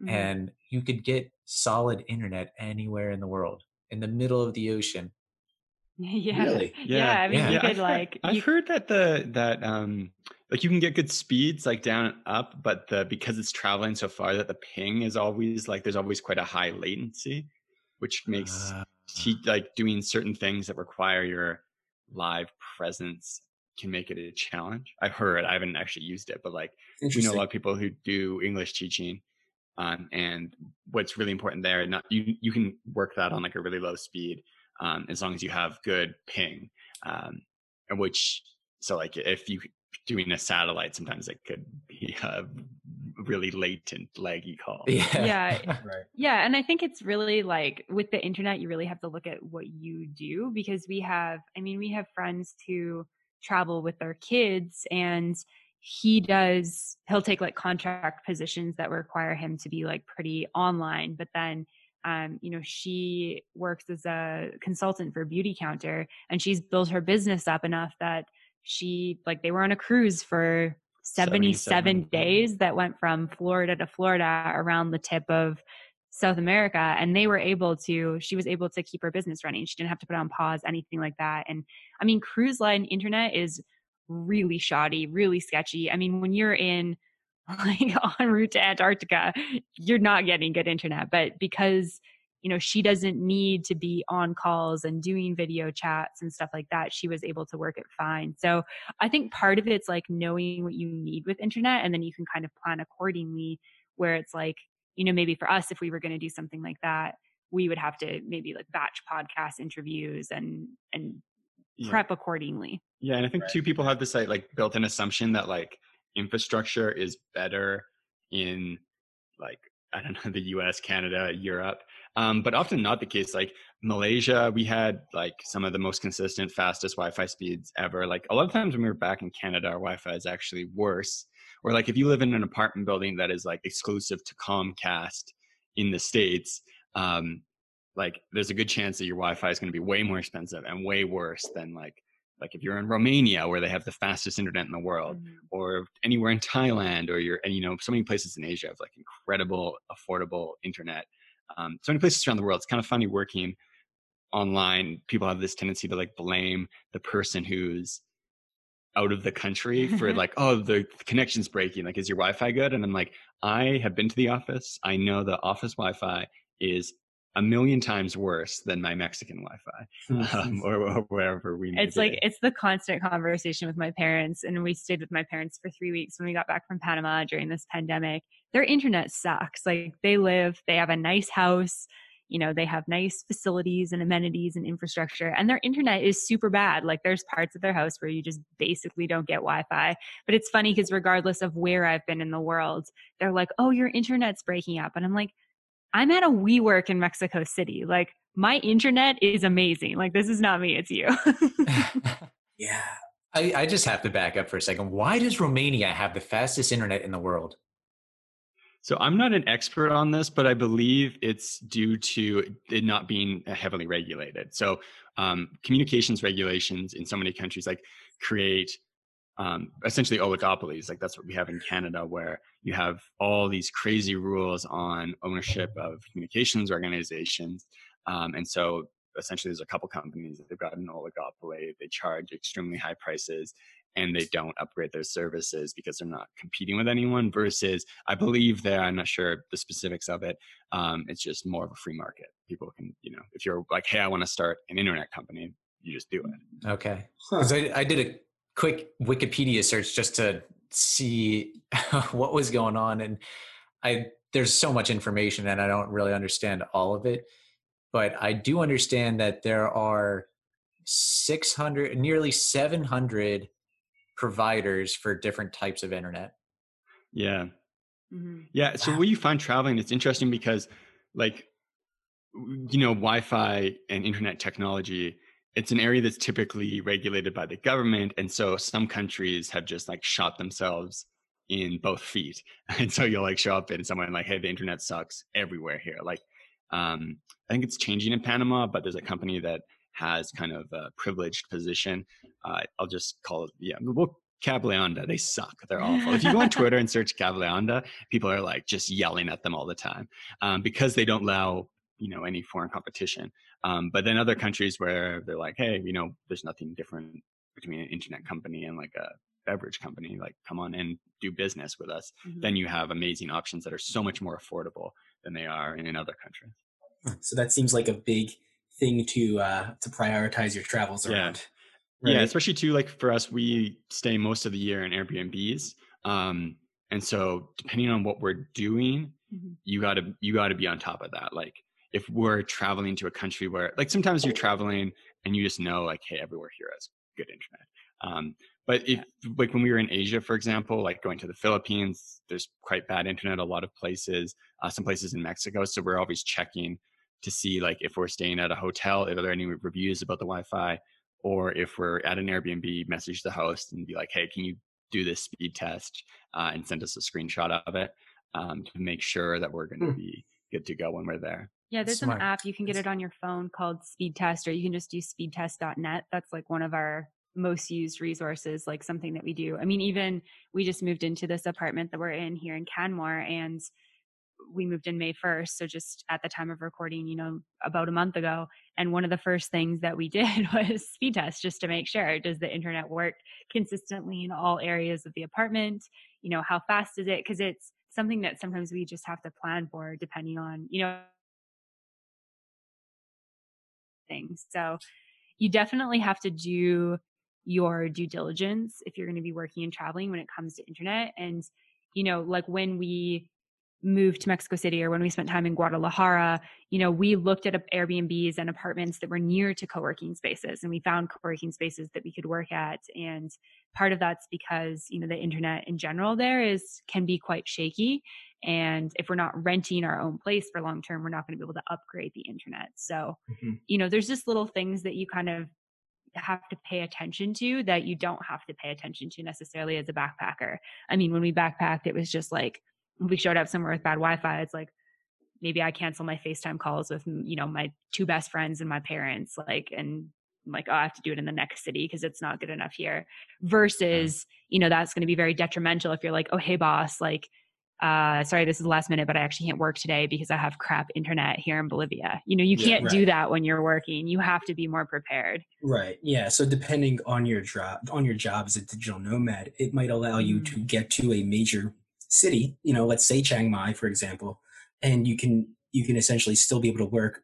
Mhm. and you could get solid internet anywhere in the world, in the middle of the ocean. yeah. Really? Yeah. Yeah. I mean, Yeah. you Yeah, could I've, like, I've you, heard that the that um like you can get good speeds like down and up, but the because it's traveling so far that the ping is always like there's always quite a high latency, which makes Uh, te- like doing certain things that require your live presence can make it a challenge. I've heard. I haven't actually used it, but like we know a lot of people who do English teaching. Um, and what's really important there, not you, you can work that on like a really low speed, um, as long as you have good ping. Um, and which, so like if you doing a satellite, sometimes it could be a really latent laggy call. yeah, Yeah. Right. Yeah, and I think it's really like with the internet, you really have to look at what you do because we have, I mean, we have friends who travel with their kids and he does, he'll take like contract positions that require him to be like pretty online, but then, um, you know, she works as a consultant for Beautycounter and she's built her business up enough that she, like, they were on a cruise for 77 77. days that went from Florida to Florida around the tip of South America. And they were able to, she was able to keep her business running. She didn't have to put on pause, anything like that. And I mean, cruise line internet is really shoddy, really sketchy. I mean, when you're in like en route to Antarctica, you're not getting good internet. But because you know she doesn't need to be on calls and doing video chats and stuff like that she was able to work it fine so I think part of it's like knowing what you need with internet and then you can kind of plan accordingly where it's like, you know, maybe for us, if we were going to do something like that, we would have to maybe like batch podcast interviews and, and Yeah. prep accordingly. Yeah, and I think Right. two people have this like, like built-in assumption that like infrastructure is better in like I don't know the U.S., Canada, Europe, um, but often not the case. Like Malaysia, we had like some of the most consistent, fastest Wi-Fi speeds ever. Like a lot of times when we were back in Canada, our Wi-Fi is actually worse. Or like if you live in an apartment building that is like exclusive to Comcast in the states, um, like there's a good chance that your Wi-Fi is going to be way more expensive and way worse than like like if you're in Romania where they have the fastest internet in the world Mhm. or anywhere in Thailand or you're and you know so many places in Asia have like incredible affordable internet um, so many places around the world it's kind of funny working online people have this tendency to like blame the person who's out of the country for like oh the connection's breaking like is your wi-fi good and i'm like i have been to the office i know the office wi-fi is a million times worse than my Mexican Wi-Fi um, or, or, wherever we. It's like it's the constant conversation with my parents, and we stayed with my parents for three weeks when we got back from Panama during this pandemic. Their internet sucks. Like they live, they have a nice house, you know, they have nice facilities and amenities and infrastructure, and their internet is super bad. Like there's parts of their house where you just basically don't get Wi-Fi. But it's funny because regardless of where I've been in the world, they're like, "Oh, your internet's breaking up," and I'm like I'm at a WeWork in Mexico City. Like my internet is amazing. Like this is not me, it's you. yeah. I, I just have to back up for a second. Why does Romania have the fastest internet in the world? So I'm not an expert on this, but I believe it's due to it not being heavily regulated. So um, communications regulations in so many countries like create um, essentially oligopolies. Like that's what we have in Canada, where you have all these crazy rules on ownership of communications organizations. Um, and so essentially there's a couple companies that they've got an oligopoly. They charge extremely high prices and they don't upgrade their services because they're not competing with anyone versus I believe there, I'm not sure the specifics of it. Um, it's just more of a free market. People can, you know, if you're like, Hey, I want to start an internet company, you just do it. Okay. Cause I, I did a quick Wikipedia search just to see what was going on and I there's so much information and I don't really understand all of it but I do understand that there are 600 nearly 700 providers for different types of internet. Yeah. Mm-hmm. Yeah, so wow. when you find traveling it's interesting because like you know Wi-Fi and internet technology it's an area that's typically regulated by the government and so some countries have just like shot themselves in both feet and so you'll like show up and someone like hey the internet sucks everywhere here like um, i think it's changing in panama but there's a company that has kind of a privileged position uh, i'll just call it yeah well Cable Onda, they suck. They're awful. if you go on Twitter and search Cable Onda, people are like just yelling at them all the time um, because they don't allow you know any foreign competition. Um, but then other countries where they're like, hey, you know, there's nothing different between an internet company and like a beverage company. Like, come on and do business with us. Mm-hmm. Then you have amazing options that are so much more affordable than they are in, in other countries. So that seems like a big thing to uh, to prioritize your travels around. Yeah. Right? Yeah, especially too like for us, we stay most of the year in Airbnbs. Um, and so depending on what we're doing, mm-hmm. you gotta you gotta be on top of that. Like if we're traveling to a country where like sometimes you're traveling and you just know like hey everywhere here has good internet um, but if like when we were in asia for example like going to the philippines there's quite bad internet a lot of places uh, some places in mexico so we're always checking to see like if we're staying at a hotel if there are any reviews about the wi-fi or if we're at an airbnb message the host and be like hey can you do this speed test uh, and send us a screenshot of it um, to make sure that we're going to hmm. be good to go when we're there yeah, there's Smart. an app you can get it on your phone called Speed Test, or you can just use speedtest.net. That's like one of our most used resources, like something that we do. I mean, even we just moved into this apartment that we're in here in Canmore, and we moved in May 1st. So just at the time of recording, you know, about a month ago. And one of the first things that we did was speed test just to make sure does the internet work consistently in all areas of the apartment? You know, how fast is it? Because it's something that sometimes we just have to plan for depending on, you know, things. So you definitely have to do your due diligence if you're going to be working and traveling when it comes to internet. And, you know, like when we moved to Mexico City or when we spent time in Guadalajara, you know, we looked at Airbnbs and apartments that were near to co-working spaces and we found co-working spaces that we could work at. And part of that's because, you know, the internet in general there is can be quite shaky. And if we're not renting our own place for long term, we're not going to be able to upgrade the internet. So, mm-hmm. you know, there's just little things that you kind of have to pay attention to that you don't have to pay attention to necessarily as a backpacker. I mean, when we backpacked, it was just like we showed up somewhere with bad Wi-Fi. It's like maybe I cancel my FaceTime calls with you know my two best friends and my parents, like, and I'm like, oh, I have to do it in the next city because it's not good enough here. Versus, you know, that's going to be very detrimental if you're like, oh, hey, boss, like uh, sorry, this is the last minute, but I actually can't work today because I have crap internet here in Bolivia. You know, you Yeah, can't do right. that when you're working. You have to be more prepared. Right. Yeah. So depending on your job, on your job as a digital nomad, it might allow you Mm. to get to a major city. You know, let's say Chiang Mai, for example, and you can you can essentially still be able to work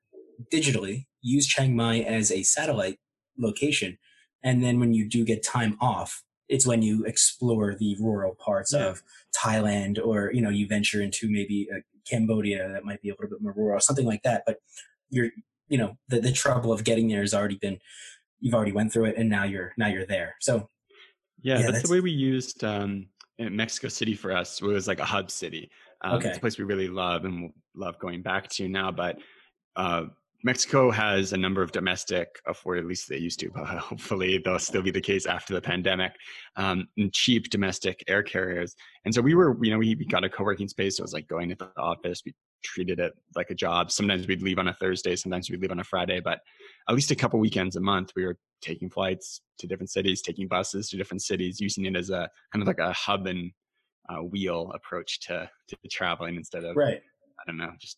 digitally. Use Chiang Mai as a satellite location, and then when you do get time off, it's when you explore the rural parts Yeah. of Thailand, or you know, you venture into maybe uh, Cambodia that might be a little bit more rural, something like that. But you're you know the, the trouble of getting there has already been you've already went through it and now you're now you're there so Yeah, Yeah, that's, that's- the way we used um, Mexico City for us. Was like a hub city. Um, It's a place we really love and love going back to now. But uh, Mexico has a number of domestic, uh, or at least they used to, but hopefully they'll still be the case after the pandemic, um, and cheap domestic air carriers. And so we were, you know, we, we got a co-working space. So it was like going to the office. We treated it like a job. Sometimes we'd leave on a Thursday. Sometimes we'd leave on a Friday. But at least a couple weekends a month, we were taking flights to different cities, taking buses to different cities, using it as a kind of like a hub and uh, wheel approach to, to traveling instead of, right I don't know, just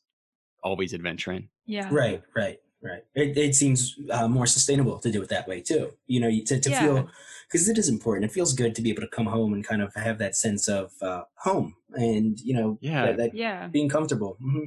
always adventuring. Yeah. right right right it, it seems uh, more sustainable to do it that way too you know to, to Yeah. feel because it is important it feels good to be able to come home and kind of have that sense of uh, home and you know Yeah. that, that Yeah. being comfortable hmm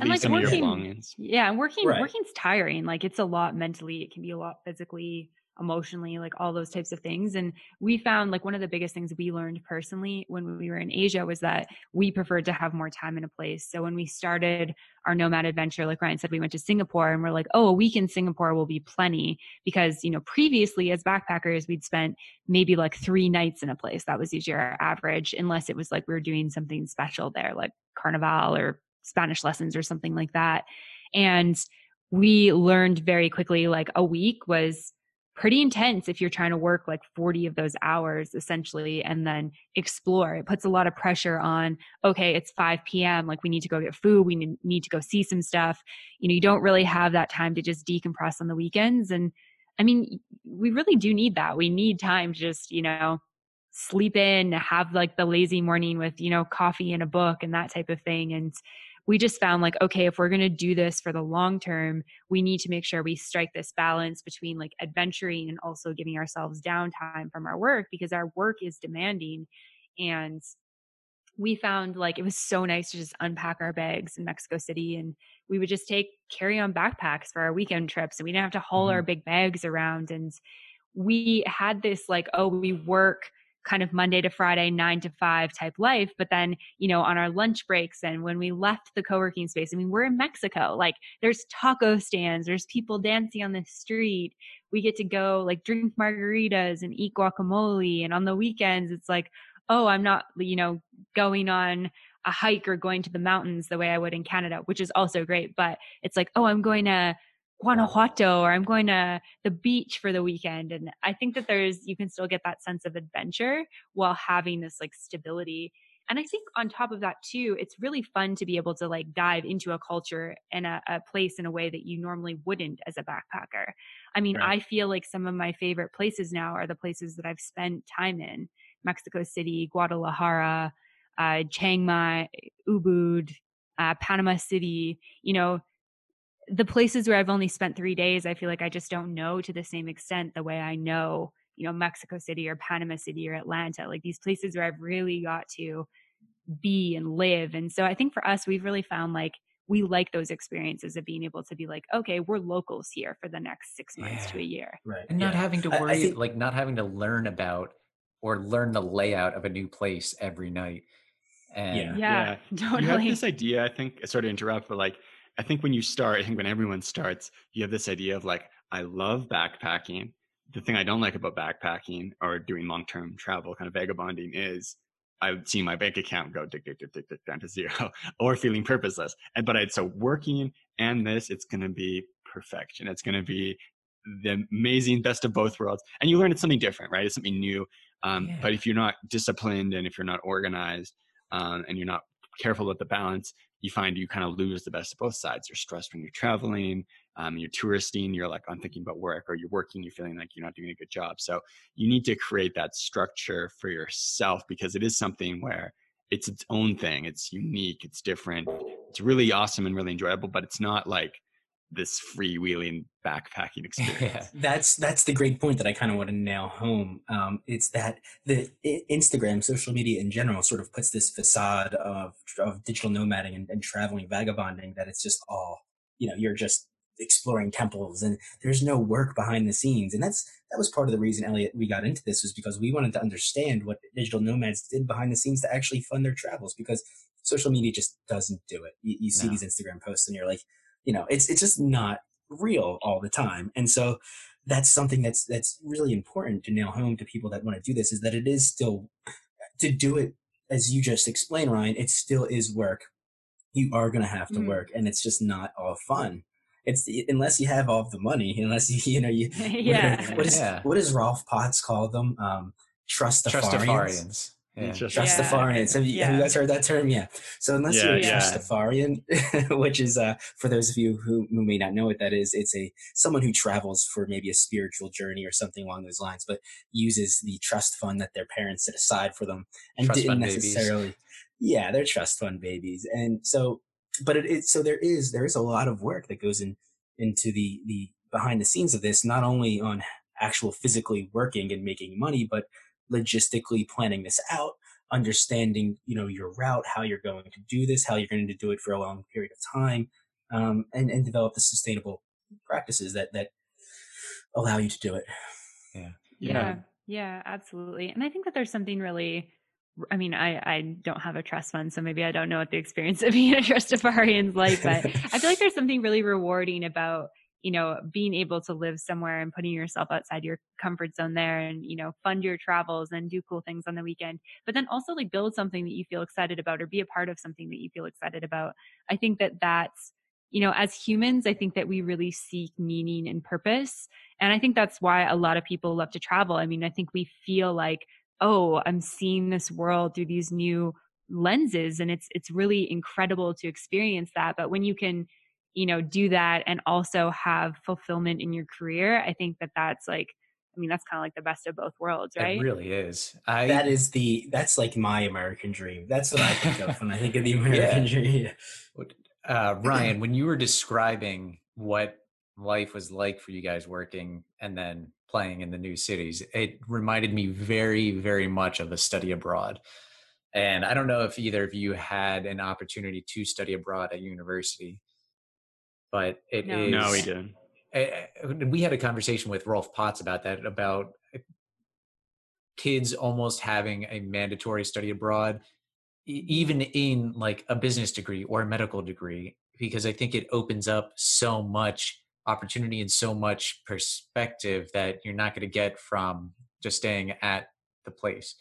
And, like, working-. Yeah, and working Right. working's tiring. Like it's a lot mentally. It can be a lot physically, emotionally, like all those types of things. And we found like one of the biggest things we learned personally when we were in Asia was that we preferred to have more time in a place. So when we started our nomad adventure, like Ryan said, we went to Singapore and we're like, oh, a week in Singapore will be plenty because, you know, previously as backpackers, we'd spent maybe like three nights in a place. That was usually our average, unless it was like we were doing something special there, like carnival or Spanish lessons or something like that. And we learned very quickly like a week was pretty intense if you're trying to work like 40 of those hours essentially and then explore. It puts a lot of pressure on, okay, it's 5 p.m. Like we need to go get food. We need- to go see some stuff. You know, you don't really have that time to just decompress on the weekends. And I mean, we really do need that. We need time to just, you know, sleep in, have like the lazy morning with, you know, coffee and a book and that type of thing. And we just found like, okay, if we're going to do this for the long term, we need to make sure we strike this balance between like adventuring and also giving ourselves downtime from our work because our work is demanding. And we found like it was so nice to just unpack our bags in Mexico City and we would just take carry on backpacks for our weekend trips and we didn't have to haul our mm-hmm. big bags around. And we had this like, oh, we work kind of Monday to Friday, nine to five type life. But then, you know, on our lunch breaks and when we left the co working space, I mean, we're in Mexico, like there's taco stands, there's people dancing on the street. We get to go like drink margaritas and eat guacamole. And on the weekends, it's like, oh, I'm not, you know, going on a hike or going to the mountains the way I would in Canada, which is also great. But it's like, oh, I'm going to Guanajuato or I'm going to the beach for the weekend. And I think that there's, you can still get that sense of adventure while having this like stability. And I think on top of that too, it's really fun to be able to like dive into a culture and a, a place in a way that you normally wouldn't as a backpacker. I mean, Right. I feel like some of my favorite places now are the places that I've spent time in Mexico City, Guadalajara, uh, Chiang Mai, Ubud, uh, Panama City, you know, the places where I've only spent three days, I feel like I just don't know to the same extent the way I know, you know, Mexico City or Panama City or Atlanta, like these places where I've really got to be and live. And so I think for us, we've really found like we like those experiences of being able to be like, okay, we're locals here for the next six months to a year. right. And not having to I- I worry think- like not having to learn about or learn the layout of a new place every night. And Yeah. Yeah, You have this idea, I think, sorry to interrupt, but like, I think when you start, I think when everyone starts, you have this idea of like, I love backpacking. The thing I don't like about backpacking or doing long term travel, kind of vagabonding, is I would see my bank account go tick, tick, tick, tick, tick, down to zero or feeling purposeless. And but I, so working and this, it's going to be perfection. It's going to be the amazing best of both worlds. And you learn it's something different, right? It's something new. Um, Yeah. But if you're not disciplined and if you're not organized um, and you're not careful with the balance, you find you kind of lose the best of both sides. You're stressed when you're traveling, um, you're touristing, you're like, I'm thinking about work, or you're working, you're feeling like you're not doing a good job. So you need to create that structure for yourself because it is something where it's its own thing. It's unique. It's different. It's really awesome and really enjoyable. But it's not like this freewheeling backpacking experience. that's that's the great point that I kind of want to nail home. Um, it's that the Instagram, social media in general, sort of puts this facade of of digital nomading and, and traveling vagabonding that it's just all you know. You're just exploring temples and there's no work behind the scenes and that's that was part of the reason elliot we got into this was because we wanted to understand what digital nomads did behind the scenes to actually fund their travels because social media just doesn't do it you, you see no. these instagram posts and you're like you know it's it's just not real all the time. And so that's something that's that's really important to nail home to people that want to do this is that it is still to do it as you just explained ryan it still is work. You are going to have to mm. work and it's just not all fun. It's unless you have all the money unless you you know you yeah. what is yeah. what does rolf potts call them? Um trustafarians yeah. Trustafarians. Have, you, yeah. have you guys heard that term? Yeah. So unless yeah, you're a yeah. Trustafarian, which is uh, for those of you who, who may not know what that is, it's a someone who travels for maybe a spiritual journey or something along those lines, but uses the trust fund that their parents set aside for them and trust didn't necessarily. Babies. Yeah, they're trust fund babies, and so, but it, it so there is there is a lot of work that goes in into the the behind the scenes of this, not only on actual physically working and making money, but logistically planning this out, understanding, you know, your route, how you're going to do this, how you're going to do it for a long period of time, um, and, and develop the sustainable practices that, that allow you to do it. Yeah. Yeah. Yeah. yeah absolutely. And I think that there's something really, I mean, I, I don't have a trust fund, so maybe I don't know what the experience of being a trustafarian is like, but I feel like there's something really rewarding about you know being able to live somewhere and putting yourself outside your comfort zone there and you know fund your travels and do cool things on the weekend but then also like build something that you feel excited about or be a part of something that you feel excited about. I think that that's you know as humans i think that we really seek meaning and purpose and i think that's why a lot of people love to travel. I mean i think we feel like oh i'm seeing this world through these new lenses and it's it's really incredible to experience that but when you can you know do that and also have fulfillment in your career i think that that's like i mean that's kind of like the best of both worlds right? it really is. I, that is the that's like my american dream. That's what i think of when i think of the american yeah. dream uh, ryan when you were describing what life was like for you guys working and then playing in the new cities it reminded me very very much of a study abroad. And i don't know if either of you had an opportunity to study abroad at university but it no. is. no. we didn't. we had a conversation with Rolf Potts about that, about uh, kids almost having a mandatory study abroad, even in like a business degree or a medical degree, because I think it opens up so much opportunity and so much perspective that you're not going to get from just staying at the place.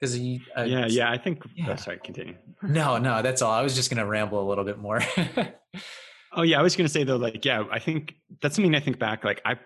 Because uh, yeah, yeah, I think. Oh, yeah. Oh, sorry, continue. No, no, that's all. I was just going to ramble a little bit more. Oh yeah, I was gonna say though, like yeah, I think that's something I think back. Like I,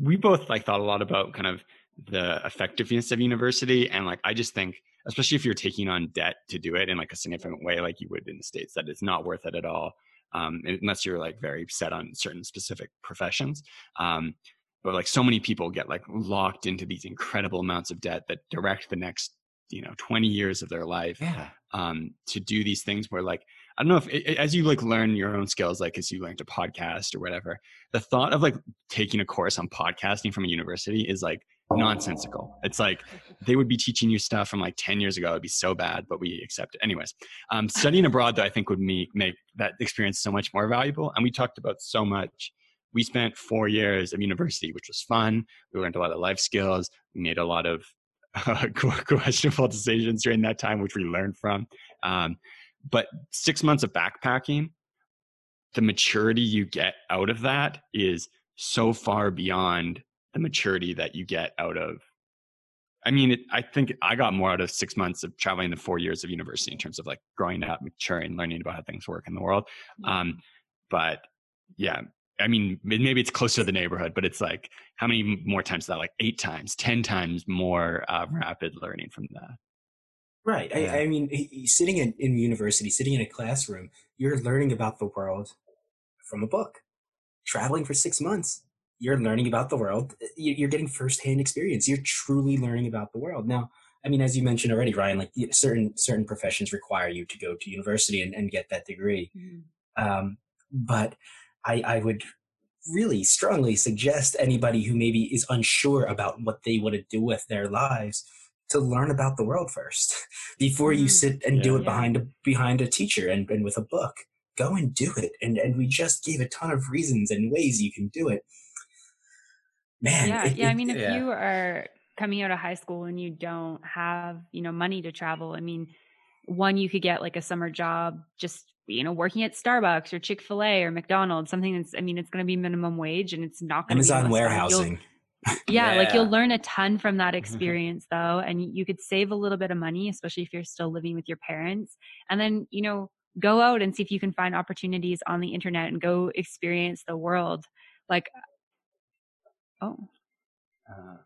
we both like thought a lot about kind of the effectiveness of university, and like I just think, especially if you're taking on debt to do it in like a significant way, like you would in the states, that it's not worth it at all, um, unless you're like very set on certain specific professions. Um, but like so many people get like locked into these incredible amounts of debt that direct the next you know 20 years of their life yeah. um, to do these things where like I don't know if as you like learn your own skills, like as you learn to podcast or whatever, the thought of like taking a course on podcasting from a university is like nonsensical. It's like they would be teaching you stuff from like 10 years ago. It'd be so bad, but we accept it. Anyways, um, studying abroad though, I think would make, make that experience so much more valuable. And we talked about so much. We spent four years of university, which was fun. We learned a lot of life skills. We made a lot of uh, questionable decisions during that time, which we learned from. Um, but six months of backpacking, the maturity you get out of that is so far beyond the maturity that you get out of. I mean, it, I think I got more out of six months of traveling than four years of university in terms of like growing up, maturing, learning about how things work in the world. Um, but yeah, I mean, maybe it's close to the neighborhood, but it's like how many more times that? Like eight times, ten times more uh, rapid learning from that. Right. Yeah. I, I, mean, sitting in, in university, sitting in a classroom, you're learning about the world from a book. Traveling for six months, you're learning about the world. You're getting firsthand experience. You're truly learning about the world. Now, I mean, as you mentioned already, Ryan, like certain certain professions require you to go to university and, and get that degree. Mm-hmm. Um, but I, I would really strongly suggest anybody who maybe is unsure about what they want to do with their lives to learn about the world first before you mm-hmm. sit and yeah, do it yeah. behind a behind a teacher and, and with a book go and do it and and we just gave a ton of reasons and ways you can do it man yeah it, yeah it, i mean if yeah. you are coming out of high school and you don't have you know money to travel i mean one you could get like a summer job just you know working at starbucks or chick-fil-a or mcdonald's something that's i mean it's going to be minimum wage and it's not going to amazon warehousing yeah, yeah, like you'll learn a ton from that experience though and you could save a little bit of money especially if you're still living with your parents and then you know go out and see if you can find opportunities on the internet and go experience the world like oh. Uh,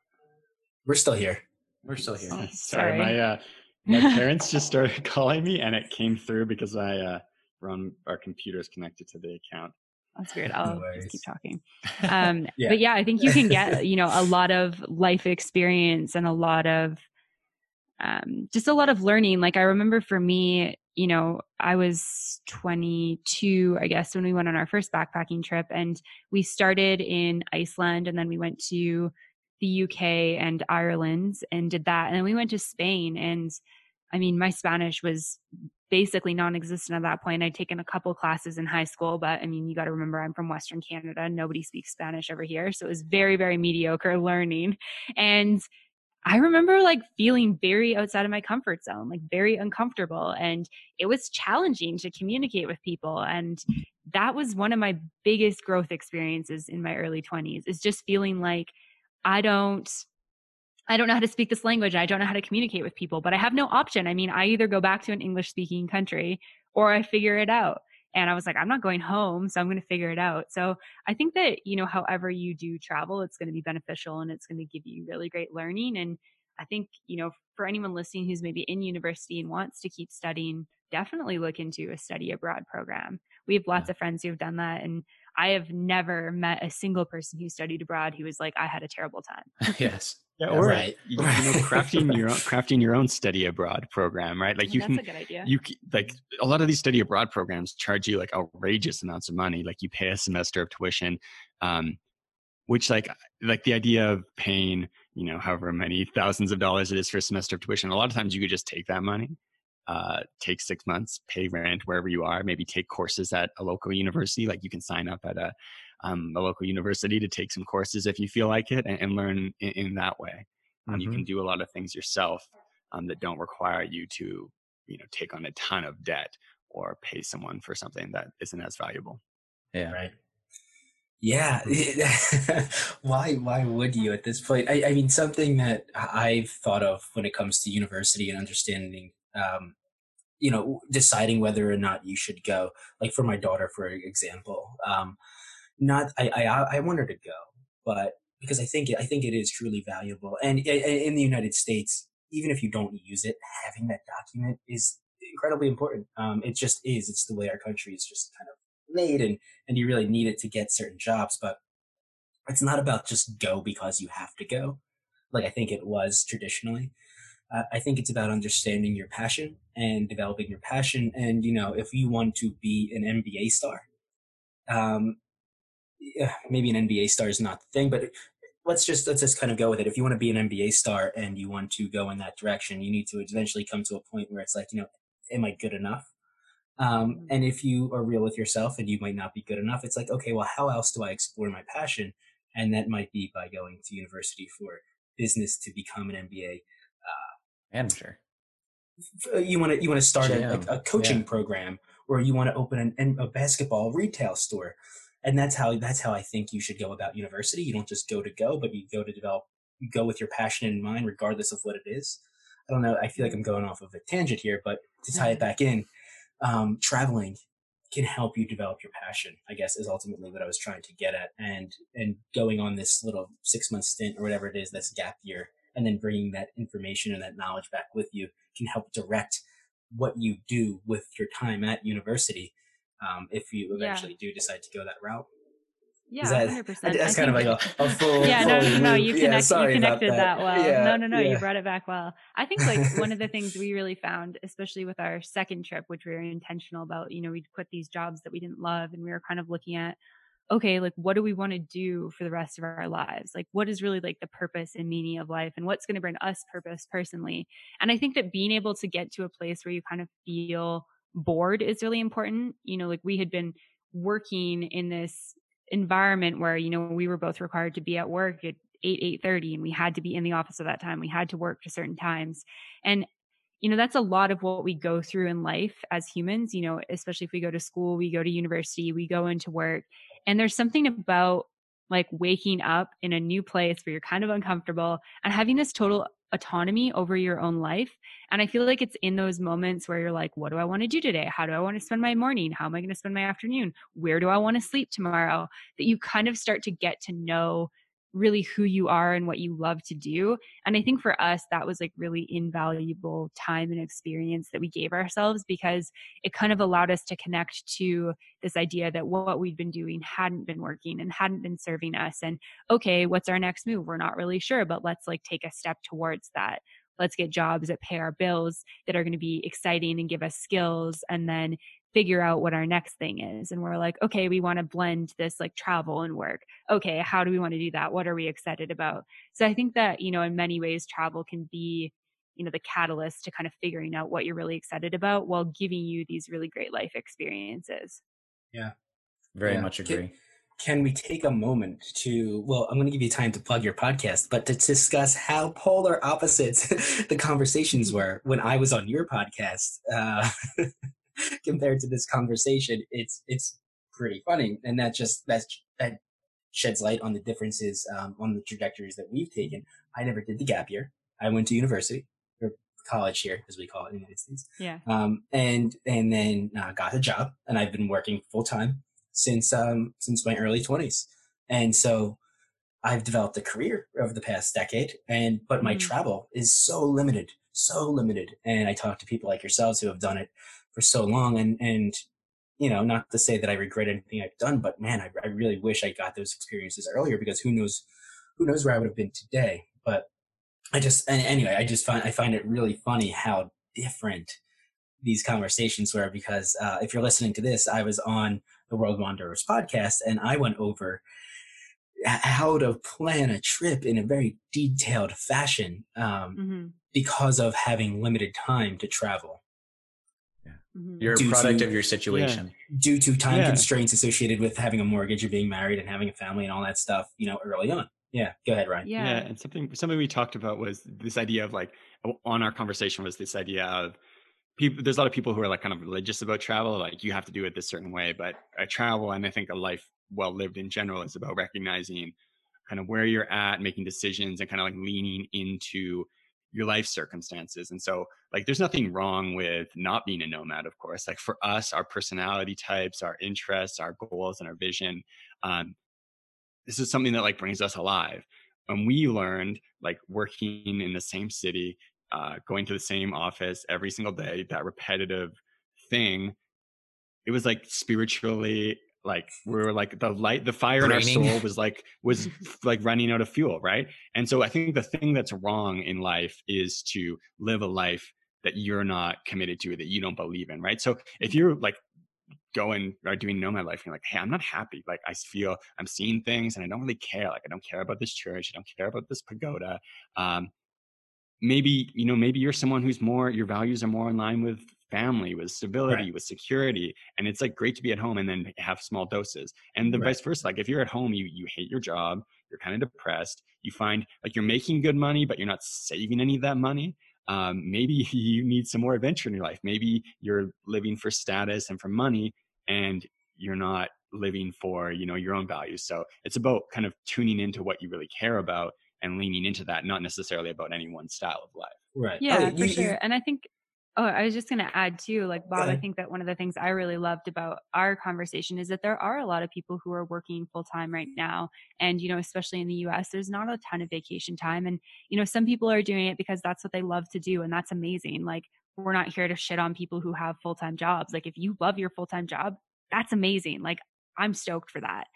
we're still here. We're still here. Oh, sorry. sorry. my uh my parents just started calling me and it came through because i uh run our computers connected to the account that's weird. I'll no just keep talking. Um, yeah. But yeah, I think you can get, you know, a lot of life experience and a lot of um, just a lot of learning. Like I remember for me, you know, I was 22, I guess, when we went on our first backpacking trip and we started in Iceland and then we went to the UK and Ireland and did that. And then we went to Spain and I mean, my Spanish was basically non-existent at that point. I'd taken a couple classes in high school, but I mean, you got to remember I'm from Western Canada. Nobody speaks Spanish over here. So it was very, very mediocre learning. And I remember like feeling very outside of my comfort zone, like very uncomfortable. And it was challenging to communicate with people. And that was one of my biggest growth experiences in my early 20s is just feeling like I don't I don't know how to speak this language. I don't know how to communicate with people, but I have no option. I mean, I either go back to an English speaking country or I figure it out. And I was like, I'm not going home, so I'm going to figure it out. So I think that, you know, however you do travel, it's going to be beneficial and it's going to give you really great learning. And I think, you know, for anyone listening who's maybe in university and wants to keep studying, definitely look into a study abroad program. We have lots of friends who have done that. And I have never met a single person who studied abroad who was like, I had a terrible time. yes. Yeah, or right. you, know, crafting your own crafting your own study abroad program, right? Like you That's can, a good idea. you like a lot of these study abroad programs charge you like outrageous amounts of money. Like you pay a semester of tuition, um, which like like the idea of paying you know however many thousands of dollars it is for a semester of tuition. A lot of times you could just take that money, uh, take six months, pay rent wherever you are, maybe take courses at a local university. Like you can sign up at a um, a local university to take some courses if you feel like it and, and learn in, in, that way. Um, mm-hmm. You can mm-hmm. do a lot of things yourself um, that don't require you to, you know, take on a ton of debt or pay someone for something that isn't as valuable. Yeah. Right. Yeah. why? Why would you at this point? I, I, mean, something that I've thought of when it comes to university and understanding, um, you know, deciding whether or not you should go. Like for my daughter, for example, um, not I, I I want her to go, but because I think I think it is truly valuable, and in the United States, even if you don't use it, having that document is incredibly important. Um, it just is. It's the way our country is just kind of made, and and you really need it to get certain jobs, but it's not about just go because you have to go, like I think it was traditionally. I think it's about understanding your passion and developing your passion. And you know, if you want to be an NBA star, um, yeah, maybe an NBA star is not the thing, but let's just let's just kind of go with it. If you want to be an NBA star and you want to go in that direction, you need to eventually come to a point where it's like, you know, am I good enough? Um, mm-hmm. and if you are real with yourself and you might not be good enough, it's like, okay, well, how else do I explore my passion? And that might be by going to university for business to become an MBA manager. Uh, you want to you want to start a, a, coaching yeah. program, or you want to open an, a basketball retail store and that's how that's how I think you should go about university. You don't just go to go, but you go to develop. You go with your passion in mind, regardless of what it is. I don't know. I feel like I'm going off of a tangent here, but to tie it back in, um, traveling can help you develop your passion. I guess is ultimately what I was trying to get at, and and going on this little six month stint or whatever it is, this gap year, and then bringing that information and that knowledge back with you can help direct what you do with your time at university um, if you eventually yeah. do decide to go that route. Yeah, that, 100%. That's kind of like a, a full. yeah, no, no, no, you, connect, sorry you connected that, well. Yeah, no, no, no, yeah. you brought it back well. I think like one of the things we really found, especially with our second trip, which we were intentional about, you know, we'd quit these jobs that we didn't love and we were kind of looking at, okay, like what do we want to do for the rest of our lives? Like what is really like the purpose and meaning of life and what's going to bring us purpose personally? And I think that being able to get to a place where you kind of feel bored is really important. You know, like we had been working in this environment where you know we were both required to be at work at 8 8 30 and we had to be in the office at that time we had to work to certain times and you know that's a lot of what we go through in life as humans you know especially if we go to school we go to university we go into work and there's something about like waking up in a new place where you're kind of uncomfortable and having this total autonomy over your own life and I feel like it's in those moments where you're like, what do I want to do today? How do I want to spend my morning? How am I going to spend my afternoon? Where do I want to sleep tomorrow? That you kind of start to get to know really who you are and what you love to do. And I think for us, that was like really invaluable time and experience that we gave ourselves because it kind of allowed us to connect to this idea that what we'd been doing hadn't been working and hadn't been serving us. And okay, what's our next move? We're not really sure, but let's like take a step towards that let's get jobs that pay our bills that are going to be exciting and give us skills and then figure out what our next thing is and we're like okay we want to blend this like travel and work okay how do we want to do that what are we excited about so i think that you know in many ways travel can be you know the catalyst to kind of figuring out what you're really excited about while giving you these really great life experiences Yeah. Very Yeah. much Can- agree. Can we take a moment to, well, I'm going to give you time to plug your podcast, but to discuss how polar opposites the conversations were when I was on your podcast uh, compared to this conversation. It's it's pretty funny, and that just that that sheds light on the differences um, on the trajectories that we've taken. I never did the gap year. I went to university or college here, as we call it in the United States yeah um, and and then uh, got a job, and I've been working full time since um, since my early twenties, and so I've developed a career over the past decade, and but my Mhm. travel is so limited, so limited, and I talk to people like yourselves who have done it for so long, and and you know, not to say that I regret anything I've done, but man, I, I really wish I got those experiences earlier because who knows, who knows where I would have been today. But I just, and anyway, I just find I find it really funny how different these conversations were because uh, if you're listening to this, I was on the World Wanderers podcast and I went over how to plan a trip in a very detailed fashion um, hmm because of having limited time to travel hmm You're a Due product to- of your situation. due to time Yeah. constraints associated with having a mortgage and being married and having a family and all that stuff, you know, early on. Yeah, go ahead, Ryan. yeah, yeah and something something we talked about was this idea of like on our conversation was this idea of people there's a lot of people who are like kind of religious about travel like you have to do it this certain way but I travel and i think a life well lived in general is about recognizing kind of where you're at making decisions and kind of like leaning into your life circumstances and so like there's nothing wrong with not being a nomad of course like for us our personality types our interests our goals and our vision um, this is something that like brings us alive and we learned like working in the same city uh, going to the same office every single day that repetitive thing it was like spiritually like we were like the light the fire in our soul was like was like running out of fuel right? And so i think the thing that's wrong in life is to live a life that you're not committed to that you don't believe in right? So if you're like going or doing nomad life and you're like hey i'm not happy. Like i feel i'm seeing things and i don't really care. Like i don't care about this church. I don't care about this pagoda. Um maybe you know maybe you're someone who's more your values are more in line with family with stability Right. with security and it's like great to be at home and then have small doses and the Right. vice versa like if you're at home you you hate your job you're kind of depressed you find like you're making good money but you're not saving any of that money um, maybe you need some more adventure in your life maybe you're living for status and for money and you're not living for you know your own values so it's about kind of tuning into what you really care about and leaning into that not necessarily about any one style of life Right. Yeah, Oh, for you- sure. you- And I think, oh, I was just going to add too, like Bob, I think that one of the things I really loved about our conversation is that there are a lot of people who are working full time right now. And, you know, especially in the US, there's not a ton of vacation time. And, you know, some people are doing it because that's what they love to do. And that's amazing. Like, we're not here to shit on people who have full time jobs. Like, if you love your full time job, that's amazing. Like, I'm stoked for that.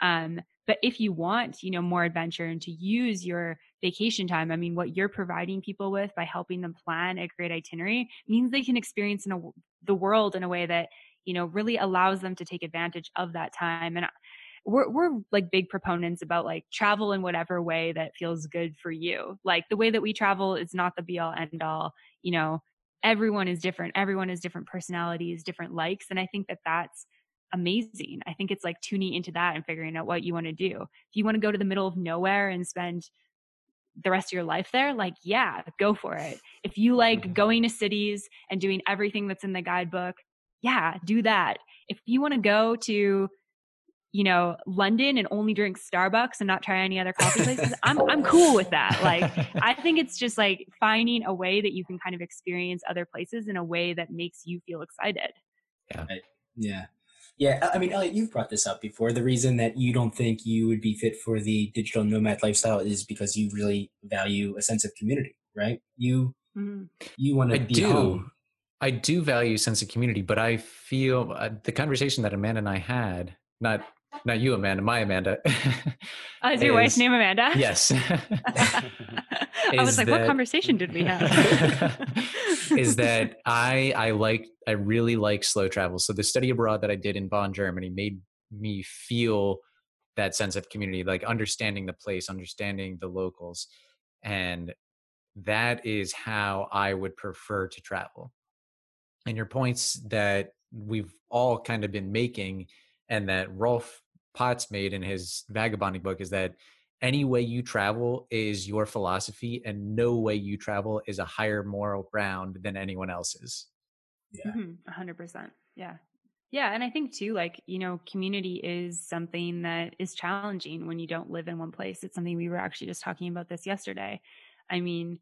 Um, but if you want, you know, more adventure and to use your vacation time, I mean, what you're providing people with by helping them plan a great itinerary means they can experience in a, the world in a way that, you know, really allows them to take advantage of that time. And uh, we're, we're like big proponents about like travel in whatever way that feels good for you. Like the way that we travel is not the be all end all, you know, everyone is different. Everyone has different personalities, different likes. And I think that that's amazing. I think it's like tuning into that and figuring out what you want to do. If you want to go to the middle of nowhere and spend the rest of your life there, like, yeah, go for it. If you like mm-hmm. going to cities and doing everything that's in the guidebook, yeah, do that. If you want to go to, you know, London and only drink Starbucks and not try any other coffee places, I'm I'm cool with that. Like I think it's just like finding a way that you can kind of experience other places in a way that makes you feel excited. Yeah. Yeah. Yeah, I mean, Elliot, you've brought this up before. The reason that you don't think you would be fit for the digital nomad lifestyle is because you really value a sense of community, right? You mm-hmm. you want to be do. home. I do value sense of community, but I feel uh, the conversation that Amanda and I had, not not you, Amanda, my Amanda. Oh, is, is your wife's name Amanda? Yes. I was like, that, what conversation did we have? is that I I like I really like slow travel. So the study abroad that I did in Bonn, Germany, made me feel that sense of community, like understanding the place, understanding the locals, and that is how I would prefer to travel. And your points that we've all kind of been making, and that Rolf Potts made in his vagabonding book, is that any way you travel is your philosophy and no way you travel is a higher moral ground than anyone else's. Yeah. Mm-hmm. 100% yeah. Yeah and i think too like you know community is something that is challenging when you don't live in one place. It's something we were actually just talking about this yesterday. I mean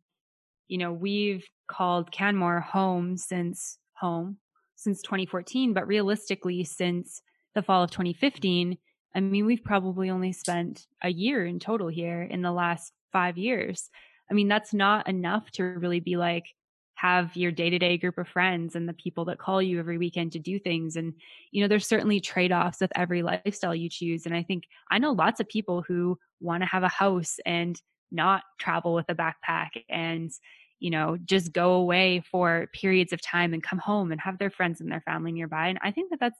you know we've called canmore home since home since 2014 but realistically since the fall of 2015 I mean, we've probably only spent a year in total here in the last five years. I mean, that's not enough to really be like, have your day to day group of friends and the people that call you every weekend to do things. And, you know, there's certainly trade offs with every lifestyle you choose. And I think I know lots of people who want to have a house and not travel with a backpack and, you know, just go away for periods of time and come home and have their friends and their family nearby. And I think that that's,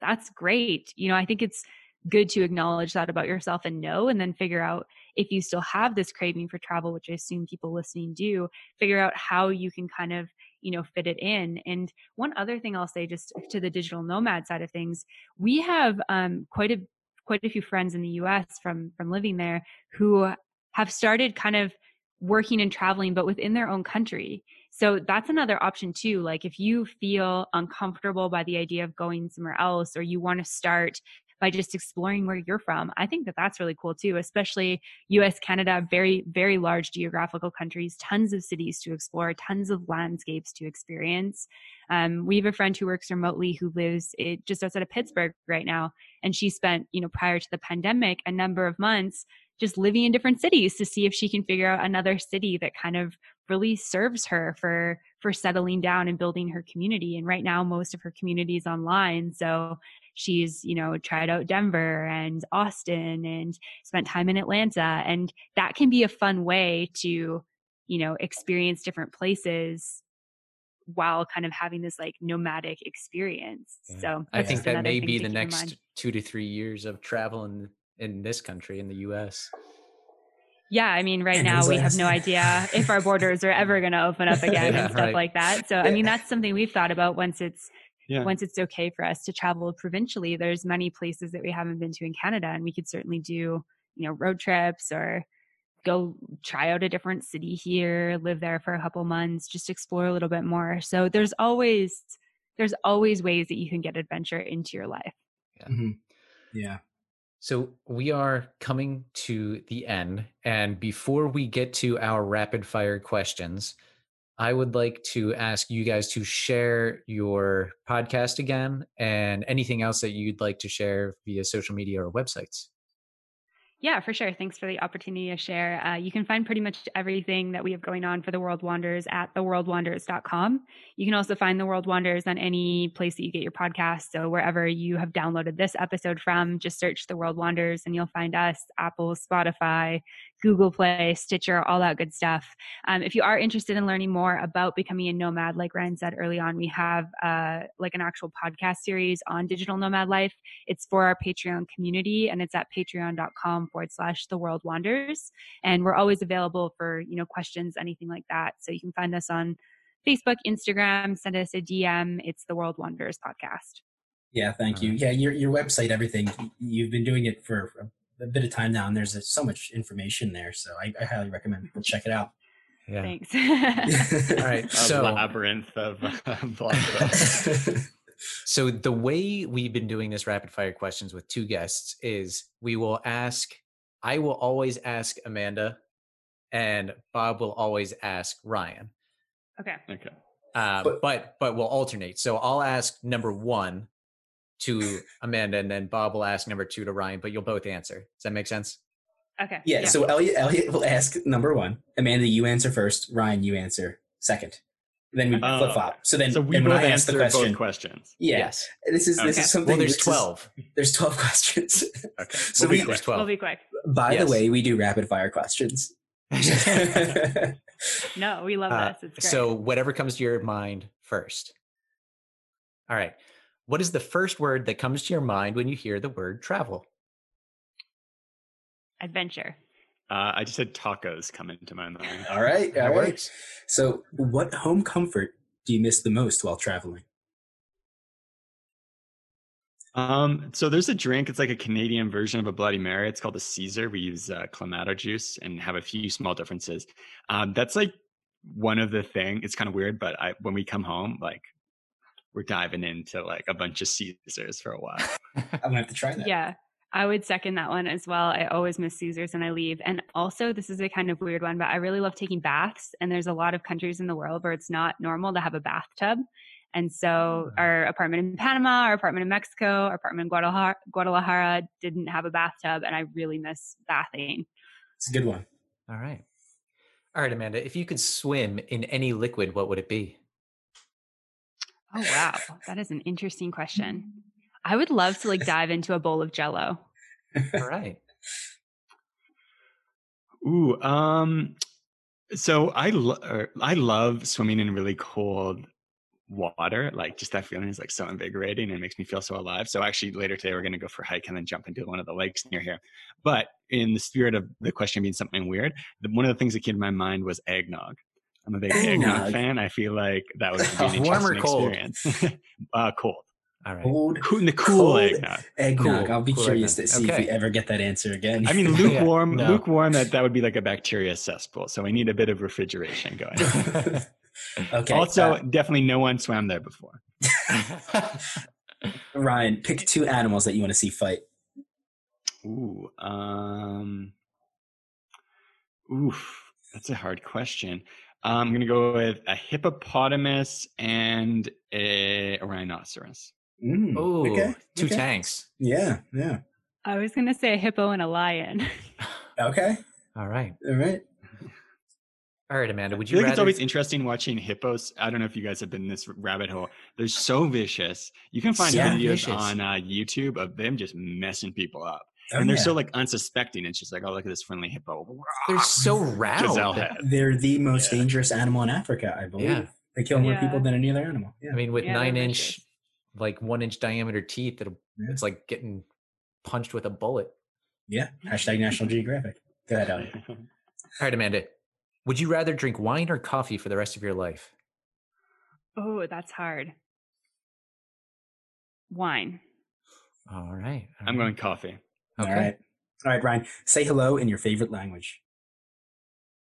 that's great. You know, I think it's, good to acknowledge that about yourself and know and then figure out if you still have this craving for travel which i assume people listening do figure out how you can kind of you know fit it in. And one other thing i'll say just to the digital nomad side of things we have um, quite a quite a few friends in the us from from living there who have started kind of working and traveling but within their own country. So that's another option too like if you feel uncomfortable by the idea of going somewhere else or you want to start by just exploring where you're from. I think that that's really cool too, especially US, Canada, very, very large geographical countries, tons of cities to explore, tons of landscapes to experience. Um, we have a friend who works remotely who lives it, just outside of Pittsburgh right now. And she spent, you know, prior to the pandemic, a number of months just living in different cities to see if she can figure out another city that kind of really serves her for for settling down and building her community and right now most of her community is online so she's you know tried out denver and austin and spent time in atlanta and that can be a fun way to you know experience different places while kind of having this like nomadic experience yeah. so i think that may be the next two to three years of travel in in this country in the us yeah, I mean, right now we have no idea if our borders are ever going to open up again yeah, and stuff right. like that. So, I mean, that's something we've thought about once it's yeah. once it's okay for us to travel provincially. There's many places that we haven't been to in Canada, and we could certainly do, you know, road trips or go try out a different city here, live there for a couple months, just explore a little bit more. So there's always there's always ways that you can get adventure into your life. Yeah. Mm-hmm. Yeah. So we are coming to the end. And before we get to our rapid fire questions, I would like to ask you guys to share your podcast again and anything else that you'd like to share via social media or websites. Yeah, for sure. Thanks for the opportunity to share. Uh, you can find pretty much everything that we have going on for the World Wanderers at theworldwanderers.com. You can also find the World Wanderers on any place that you get your podcast. So wherever you have downloaded this episode from, just search the World Wanderers and you'll find us Apple, Spotify, Google Play, Stitcher, all that good stuff. Um, if you are interested in learning more about becoming a nomad, like Ryan said early on, we have uh, like an actual podcast series on digital nomad life. It's for our Patreon community and it's at patreon.com forward slash the world wanders. And we're always available for, you know, questions, anything like that. So you can find us on Facebook, Instagram, send us a DM. It's the World Wanderers podcast. Yeah, thank you. Yeah, your your website, everything. You've been doing it for a bit of time now, and there's so much information there. So I, I highly recommend people check it out. Yeah. Thanks. All right. A So labyrinth of uh, blog posts. So the way we've been doing this rapid fire questions with two guests is we will ask I will always ask Amanda and Bob will always ask Ryan. okay. Okay. Uh, But- but but we'll alternate. So I'll ask number 1 to Amanda and then Bob will ask number 2 to Ryan, but you'll both answer. Does that make sense? Okay. yeah, So Elliot, Elliot will ask number one. Amanda, you answer first. Ryan, you answer second. Then we Oh, flip flop. So then, So we and when both I ask the answer question, both questions. yeah, Yes. this is this is something. Well, there's this is- 12. there's twelve questions. Okay. So We'll be we- There's quick. 12. We'll be quick. By Yes. the way, we do rapid fire questions. No, we love Uh, this. It's great. so whatever comes to your mind first. All right. What is the first word that comes to your mind when you hear the word travel? adventure. Uh, I just had tacos come into my mind. all right, That all right. works. So, what home comfort do you miss the most while traveling? Um, so there's a drink. It's like a Canadian version of a Bloody Mary. It's called a Caesar. We use uh, clamato juice and have a few small differences. Um, that's like one of the thing. It's kind of weird, but I when we come home, like we're diving into like a bunch of Caesars for a while. I'm gonna have to try that. Yeah. I would second that one as well. I always miss Caesars when I leave. And also, this is a kind of weird one, but I really love taking baths. And there's a lot of countries in the world where it's not normal to have a bathtub. And so, mm. our apartment in Panama, our apartment in Mexico, our apartment in Guadalajara, Guadalajara didn't have a bathtub. And I really miss bathing. It's a good one. All right. All right, Amanda. If you could swim in any liquid, what would it be? Oh, wow. That is an interesting question. I would love to like dive into a bowl of jello. All right. Ooh, um, so I lo- er, I love swimming in really cold water. Like just that feeling is like so invigorating and it makes me feel so alive. So actually later today we're gonna go for a hike and then jump into one of the lakes near here. But in the spirit of the question being something weird, the, one of the things that came to my mind was eggnog. I'm a big eggnog fan. I feel like that would be an Warm or cold? experience. uh, cold. All right. Cold Cool, the cool Cold. eggnog. eggnog. Cool. I'll be Cool curious to eggnog. see if we ever get that answer again. I mean, Yeah, lukewarm, no. lukewarm. That that would be like a bacteria cesspool. So we need a bit of refrigeration going. okay. also, uh, definitely no one swam there before. Ryan, pick two animals that you want to see fight. Ooh, um, oof, that's a hard question. I'm gonna go with a hippopotamus and a, a rhinoceros. Mm, oh, okay, two okay. tanks. Yeah, yeah. I was going to say a hippo and a lion. Okay. All right. All right. All right, Amanda. Would feel you like it's rather? always interesting watching hippos. I don't know if you guys have been in this rabbit hole. They're so vicious. You can find So videos vicious. on uh, YouTube of them just messing people up, Oh, and they're yeah. so like unsuspecting. It's just like, oh, look at this friendly hippo. They're so Gazelle They're the most Yeah. dangerous animal in Africa, I believe. Yeah. They kill more Yeah. people than any other animal. Yeah. I mean, with Yeah, nine inch, vicious. like one inch diameter teeth, it'll, Yeah. it's like getting punched with a bullet. yeah. Hashtag National Geographic. Go ahead, Elliot. All right, Amanda. Would you rather drink wine or coffee for the rest of your life? oh, that's hard. Wine. All right. all I'm right. going coffee. All right. All right, Ryan. Say hello in your favorite language.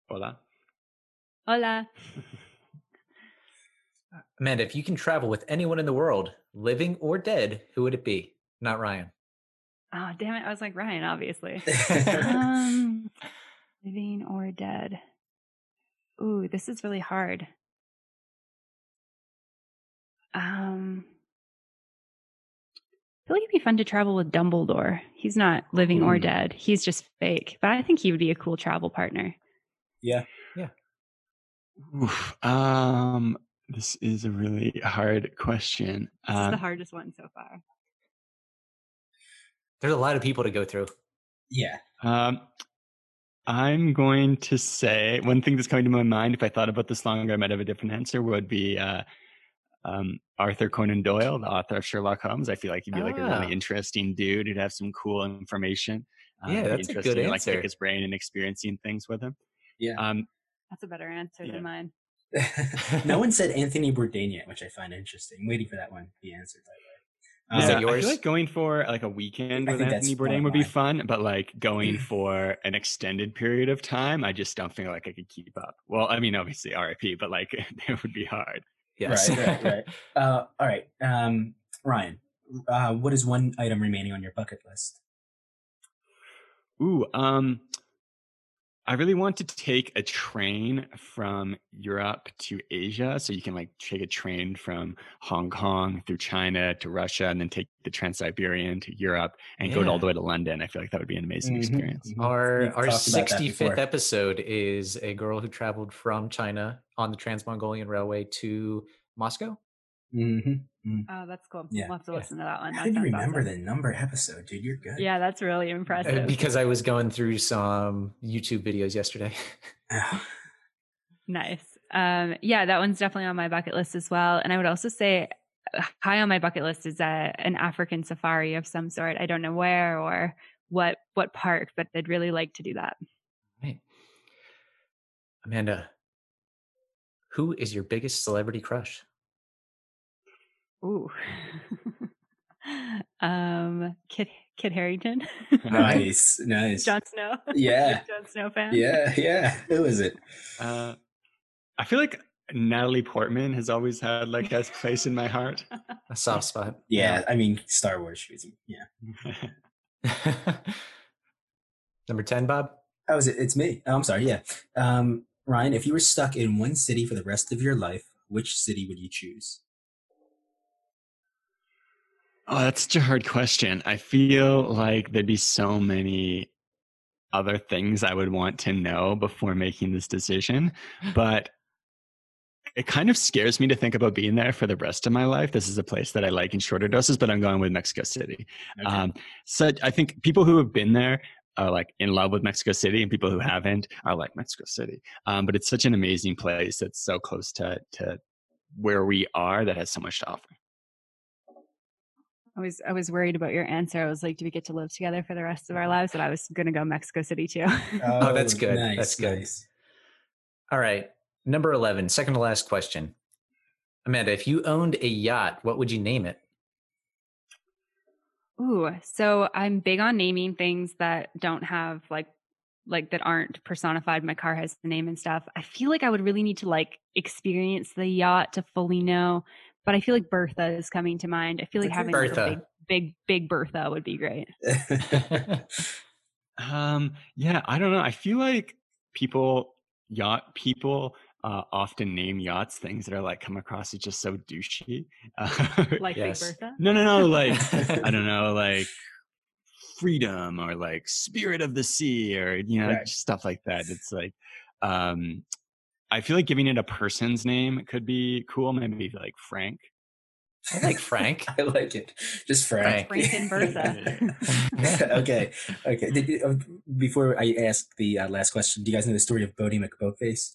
Hola. Hola. Amanda, if you can travel with anyone in the world, living or dead, who would it be? Not Ryan. Oh, damn it. I was like Ryan, obviously. um, living or dead. Ooh, this is really hard. Um, feel like it'd be fun to travel with Dumbledore. He's not living or dead. He's just fake. But I think he would be a cool travel partner. Yeah. Oof, um, this is a really hard question. This is the Um, hardest one so far. There's a lot of people to go through. Yeah. Um, I'm going to say one thing that's coming to my mind. If I thought about this longer, I might have a different answer. Would be uh, um, Arthur Conan Doyle, the author of Sherlock Holmes. I feel like he'd be like a Ah. really interesting dude. He'd have some cool information. Uh, Yeah, it'd that's a good interesting to, like answer. pick his brain and experiencing things with him. Yeah. Um, That's a better answer Yeah. than mine. no one said Anthony Bourdain yet, which I find interesting. I'm waiting for that one to be answered. By the way. Is yeah, that I yours? feel like going for like a weekend with Anthony Bourdain would be fun, but like going for an extended period of time, I just don't feel like I could keep up. Well, I mean, obviously RIP, but like it would be hard. Yes. Right, right, right. Uh, all right, um, Ryan. Uh, what is one item remaining on your bucket list? Ooh, um, I really want to take a train from Europe to Asia. So you can like take a train from Hong Kong through China to Russia and then take the Trans Siberian to Europe and go all the way to London. I feel like that would be an amazing Mhm, experience. mhm. Our We've our talked about that sixty fifth episode is a girl who traveled from China on the Trans Mongolian Railway to Moscow. Mhm. Oh, that's cool. Yeah. We'll have to Yeah. listen to that one. How That did you remember awesome. the number episode, dude? You're good. Yeah, that's really Uh, impressive. because I was going through some YouTube videos yesterday. Ah, Nice. Um, yeah, that one's definitely on my bucket list as well. And I would also say uh, high on my bucket list is a, an African safari of some sort. I don't know where or what what park, but I'd really like to do that. Right. Amanda, who is your biggest celebrity crush? Ooh. um, Kit Kit Harington. nice, nice. Jon Snow. Yeah. Jon Snow fan. Yeah, yeah. Who is it? Uh, I feel like Natalie Portman has always had like a place in my heart. A soft spot. Yeah, I mean Star Wars. She was, yeah. Number 10, Bob? Oh, is it? It's me. Oh, I'm sorry. Yeah. Um, Ryan, if you were stuck in one city for the rest of your life, which city would you choose? Oh, that's such a hard question. I feel like there'd be so many other things I would want to know before making this decision, but it kind of scares me to think about being there for the rest of my life. This is a place that I like in shorter doses, but I'm going with Mexico City. Okay. Um, so I think people who have been there are like in love with Mexico City, and people who haven't are like Mexico City. Um, but it's such an amazing place that's so close to to where we are that has so much to offer. I was I was worried about your answer. I was like, do we get to live together for the rest of our uh-huh. lives? But I was gonna go Mexico City too. Oh, oh that's good. That's good. nice. All right. Number 11, second to last question. Amanda, if you owned a yacht, what would you name it? Ooh, so I'm big on naming things that don't have like like that aren't personified. My car has the name and stuff. I feel like I would really need to like experience the yacht to fully know. But I feel like Bertha is coming to mind. I feel like having Bertha. big, big, big Bertha would be great. Um, yeah, I don't know. I feel like people, yacht people, uh, often name yachts things that are like come across as just so douchey. Uh, Like Yes. Big Bertha. no, no, no. Like I don't know, like freedom or like spirit of the sea or you know Right. stuff like that. It's like, um, I feel like giving it a person's name could be cool. Maybe like Frank. I like Frank. I like it. Just Frank. Frank and Bertha. okay. Okay. Did uh, before I ask the uh, last question, do you guys know the story of Boaty McBoatface?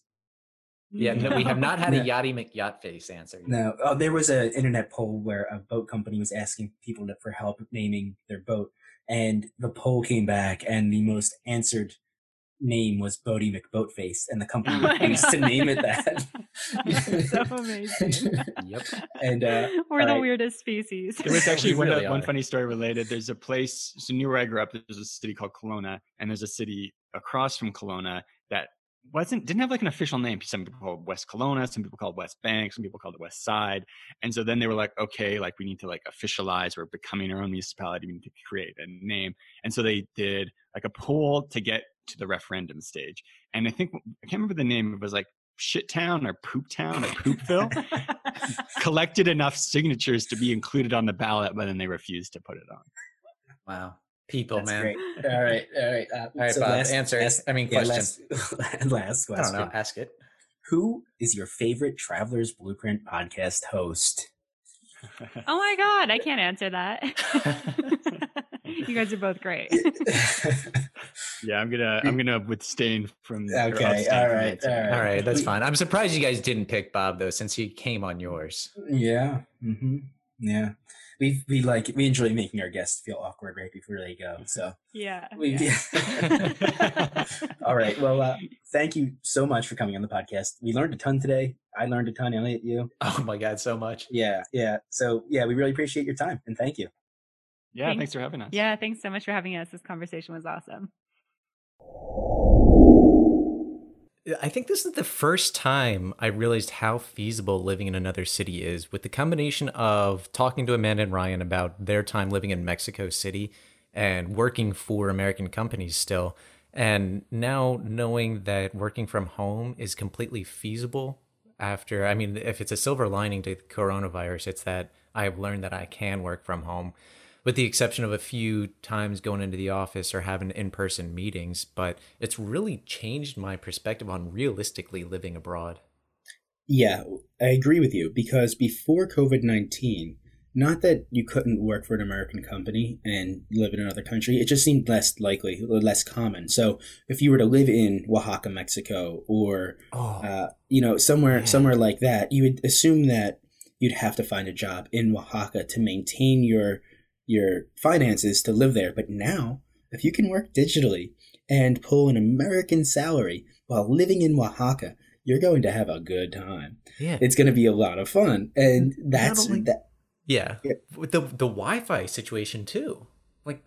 Yeah, no, we have not had No. a Yachty McYacht face answer. yet. No. Oh, there was an internet poll where a boat company was asking people to, for help naming their boat, and the poll came back, and the most answered name was Boaty McBoatface, and the company Oh my refused to name it that. so amazing. Yep. and uh, We're the alright. weirdest species. There was actually one, really one funny story related. There's a place, so near where I grew up, there's a city called Kelowna, and there's a city across from Kelowna that wasn't didn't have like an official name. Some people called West Kelowna, some people called West Bank, some people called the West Side. And so then they were like, okay, like we need to like officialize, we're becoming our own municipality, we need to create a name. And so they did like a poll to get to the referendum stage. And I think I can't remember the name, it was like shit town or poop town or poopville collected enough signatures to be included on the ballot, but then they refused to put it on. Wow. People, That's man. great. All right, all right. Uh, All right, Bob, answer. I mean, yeah, question. Last, last I question. don't know. Ask it. Who is your favorite Travelers Blueprint podcast host? Oh my God, I can't answer that. you guys are both great. Yeah, I'm gonna I'm gonna abstain from. or Okay, abstain all from right, answering. all right. All right, that's fine. I'm surprised you guys didn't pick Bob though, since he came on yours. Yeah. Mm-hmm. Yeah. We we like we enjoy making our guests feel awkward right before they go. So Yeah. we. yeah All right. Well, uh, thank you so much for coming on the podcast. We learned a ton today. I learned a ton. Elliot, you. Oh my god, so much. Yeah. Yeah. So yeah, we really appreciate your time and thank you. Yeah, Thanks. thanks for having us. Yeah, thanks so much for having us. This conversation was awesome. I think this is the first time I realized how feasible living in another city is with the combination of talking to Amanda and Ryan about their time living in Mexico City and working for American companies still. And now knowing that working from home is completely feasible after, I mean, if it's a silver lining to the coronavirus, it's that I've learned that I can work from home with the exception of a few times going into the office or having in-person meetings but it's really changed my perspective on realistically living abroad Yeah, I agree with you because before COVID 19, not that you couldn't work for an American company and live in another country, it just seemed less likely, less common. So if you were to live in Oaxaca, Mexico, or oh uh, you know somewhere Yeah. somewhere like that, you would assume that you'd have to find a job in Oaxaca to maintain your your finances to live there. But now, if you can work digitally and pull an American salary while living in Oaxaca, you're going to have a good time. yeah It's going to be a lot of fun, and that's only- that. yeah Yeah. the the wi-fi situation too like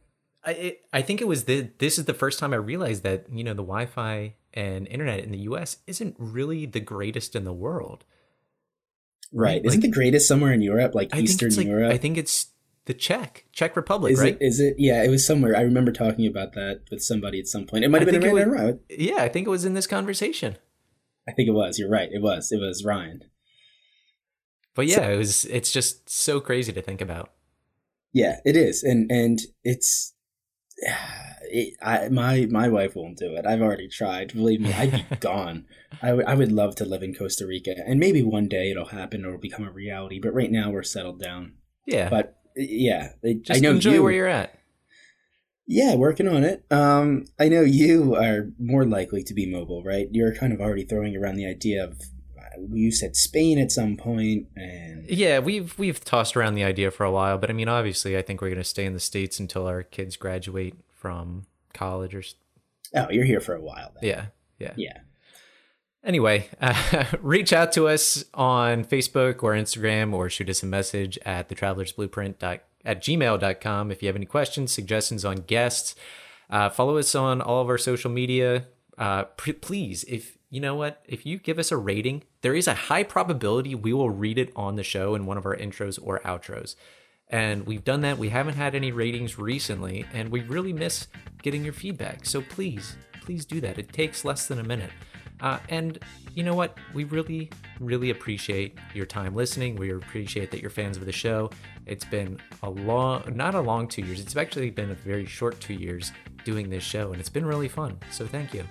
i it, i think it was the this is the first time i realized that you know the wi-fi and internet in the us isn't really the greatest in the world Right? Like- Isn't the greatest somewhere in Europe, like i Eastern like Europe? i think it's the czech czech republic is right it? Is it? Yeah, it was somewhere. I remember talking about that with somebody at some point. It might I have been think it Ryan Ryan. yeah i think it was in this conversation I think it was. You're right. It was. It was Ryan. but yeah it was it's just so crazy to think about Yeah, it is, and and it's. It, I my my wife won't do it. I've already tried. Believe me, I'd be gone. I would I would love to live in Costa Rica, and maybe one day it'll happen or it'll become a reality. But right now we're settled down. yeah But yeah, it, just I know enjoy you. where you're at Yeah, working on it. Um, I know you are more likely to be mobile, right? You're kind of already throwing around the idea of uh, you said Spain at some point, and Yeah, we've we've tossed around the idea for a while, but I mean, obviously, I think we're going to stay in the states until our kids graduate from college or oh, you're here for a while. Then. yeah, yeah. yeah. Anyway, uh, reach out to us on Facebook or Instagram, or shoot us a message at the Travelers Blueprint dot, at gmail.com if you have any questions, suggestions on guests. Uh, follow us on all of our social media. Uh, please, if you know what, if you give us a rating, there is a high probability we will read it on the show in one of our intros or outros. And we've done that. We haven't had any ratings recently, and we really miss getting your feedback. So please, please do that. It takes less than a minute. Uh, and you know what? We really, really appreciate your time listening. We appreciate that you're fans of the show. It's been a long, not a long two years, it's actually been a very short two years doing this show, and it's been really fun. So thank you.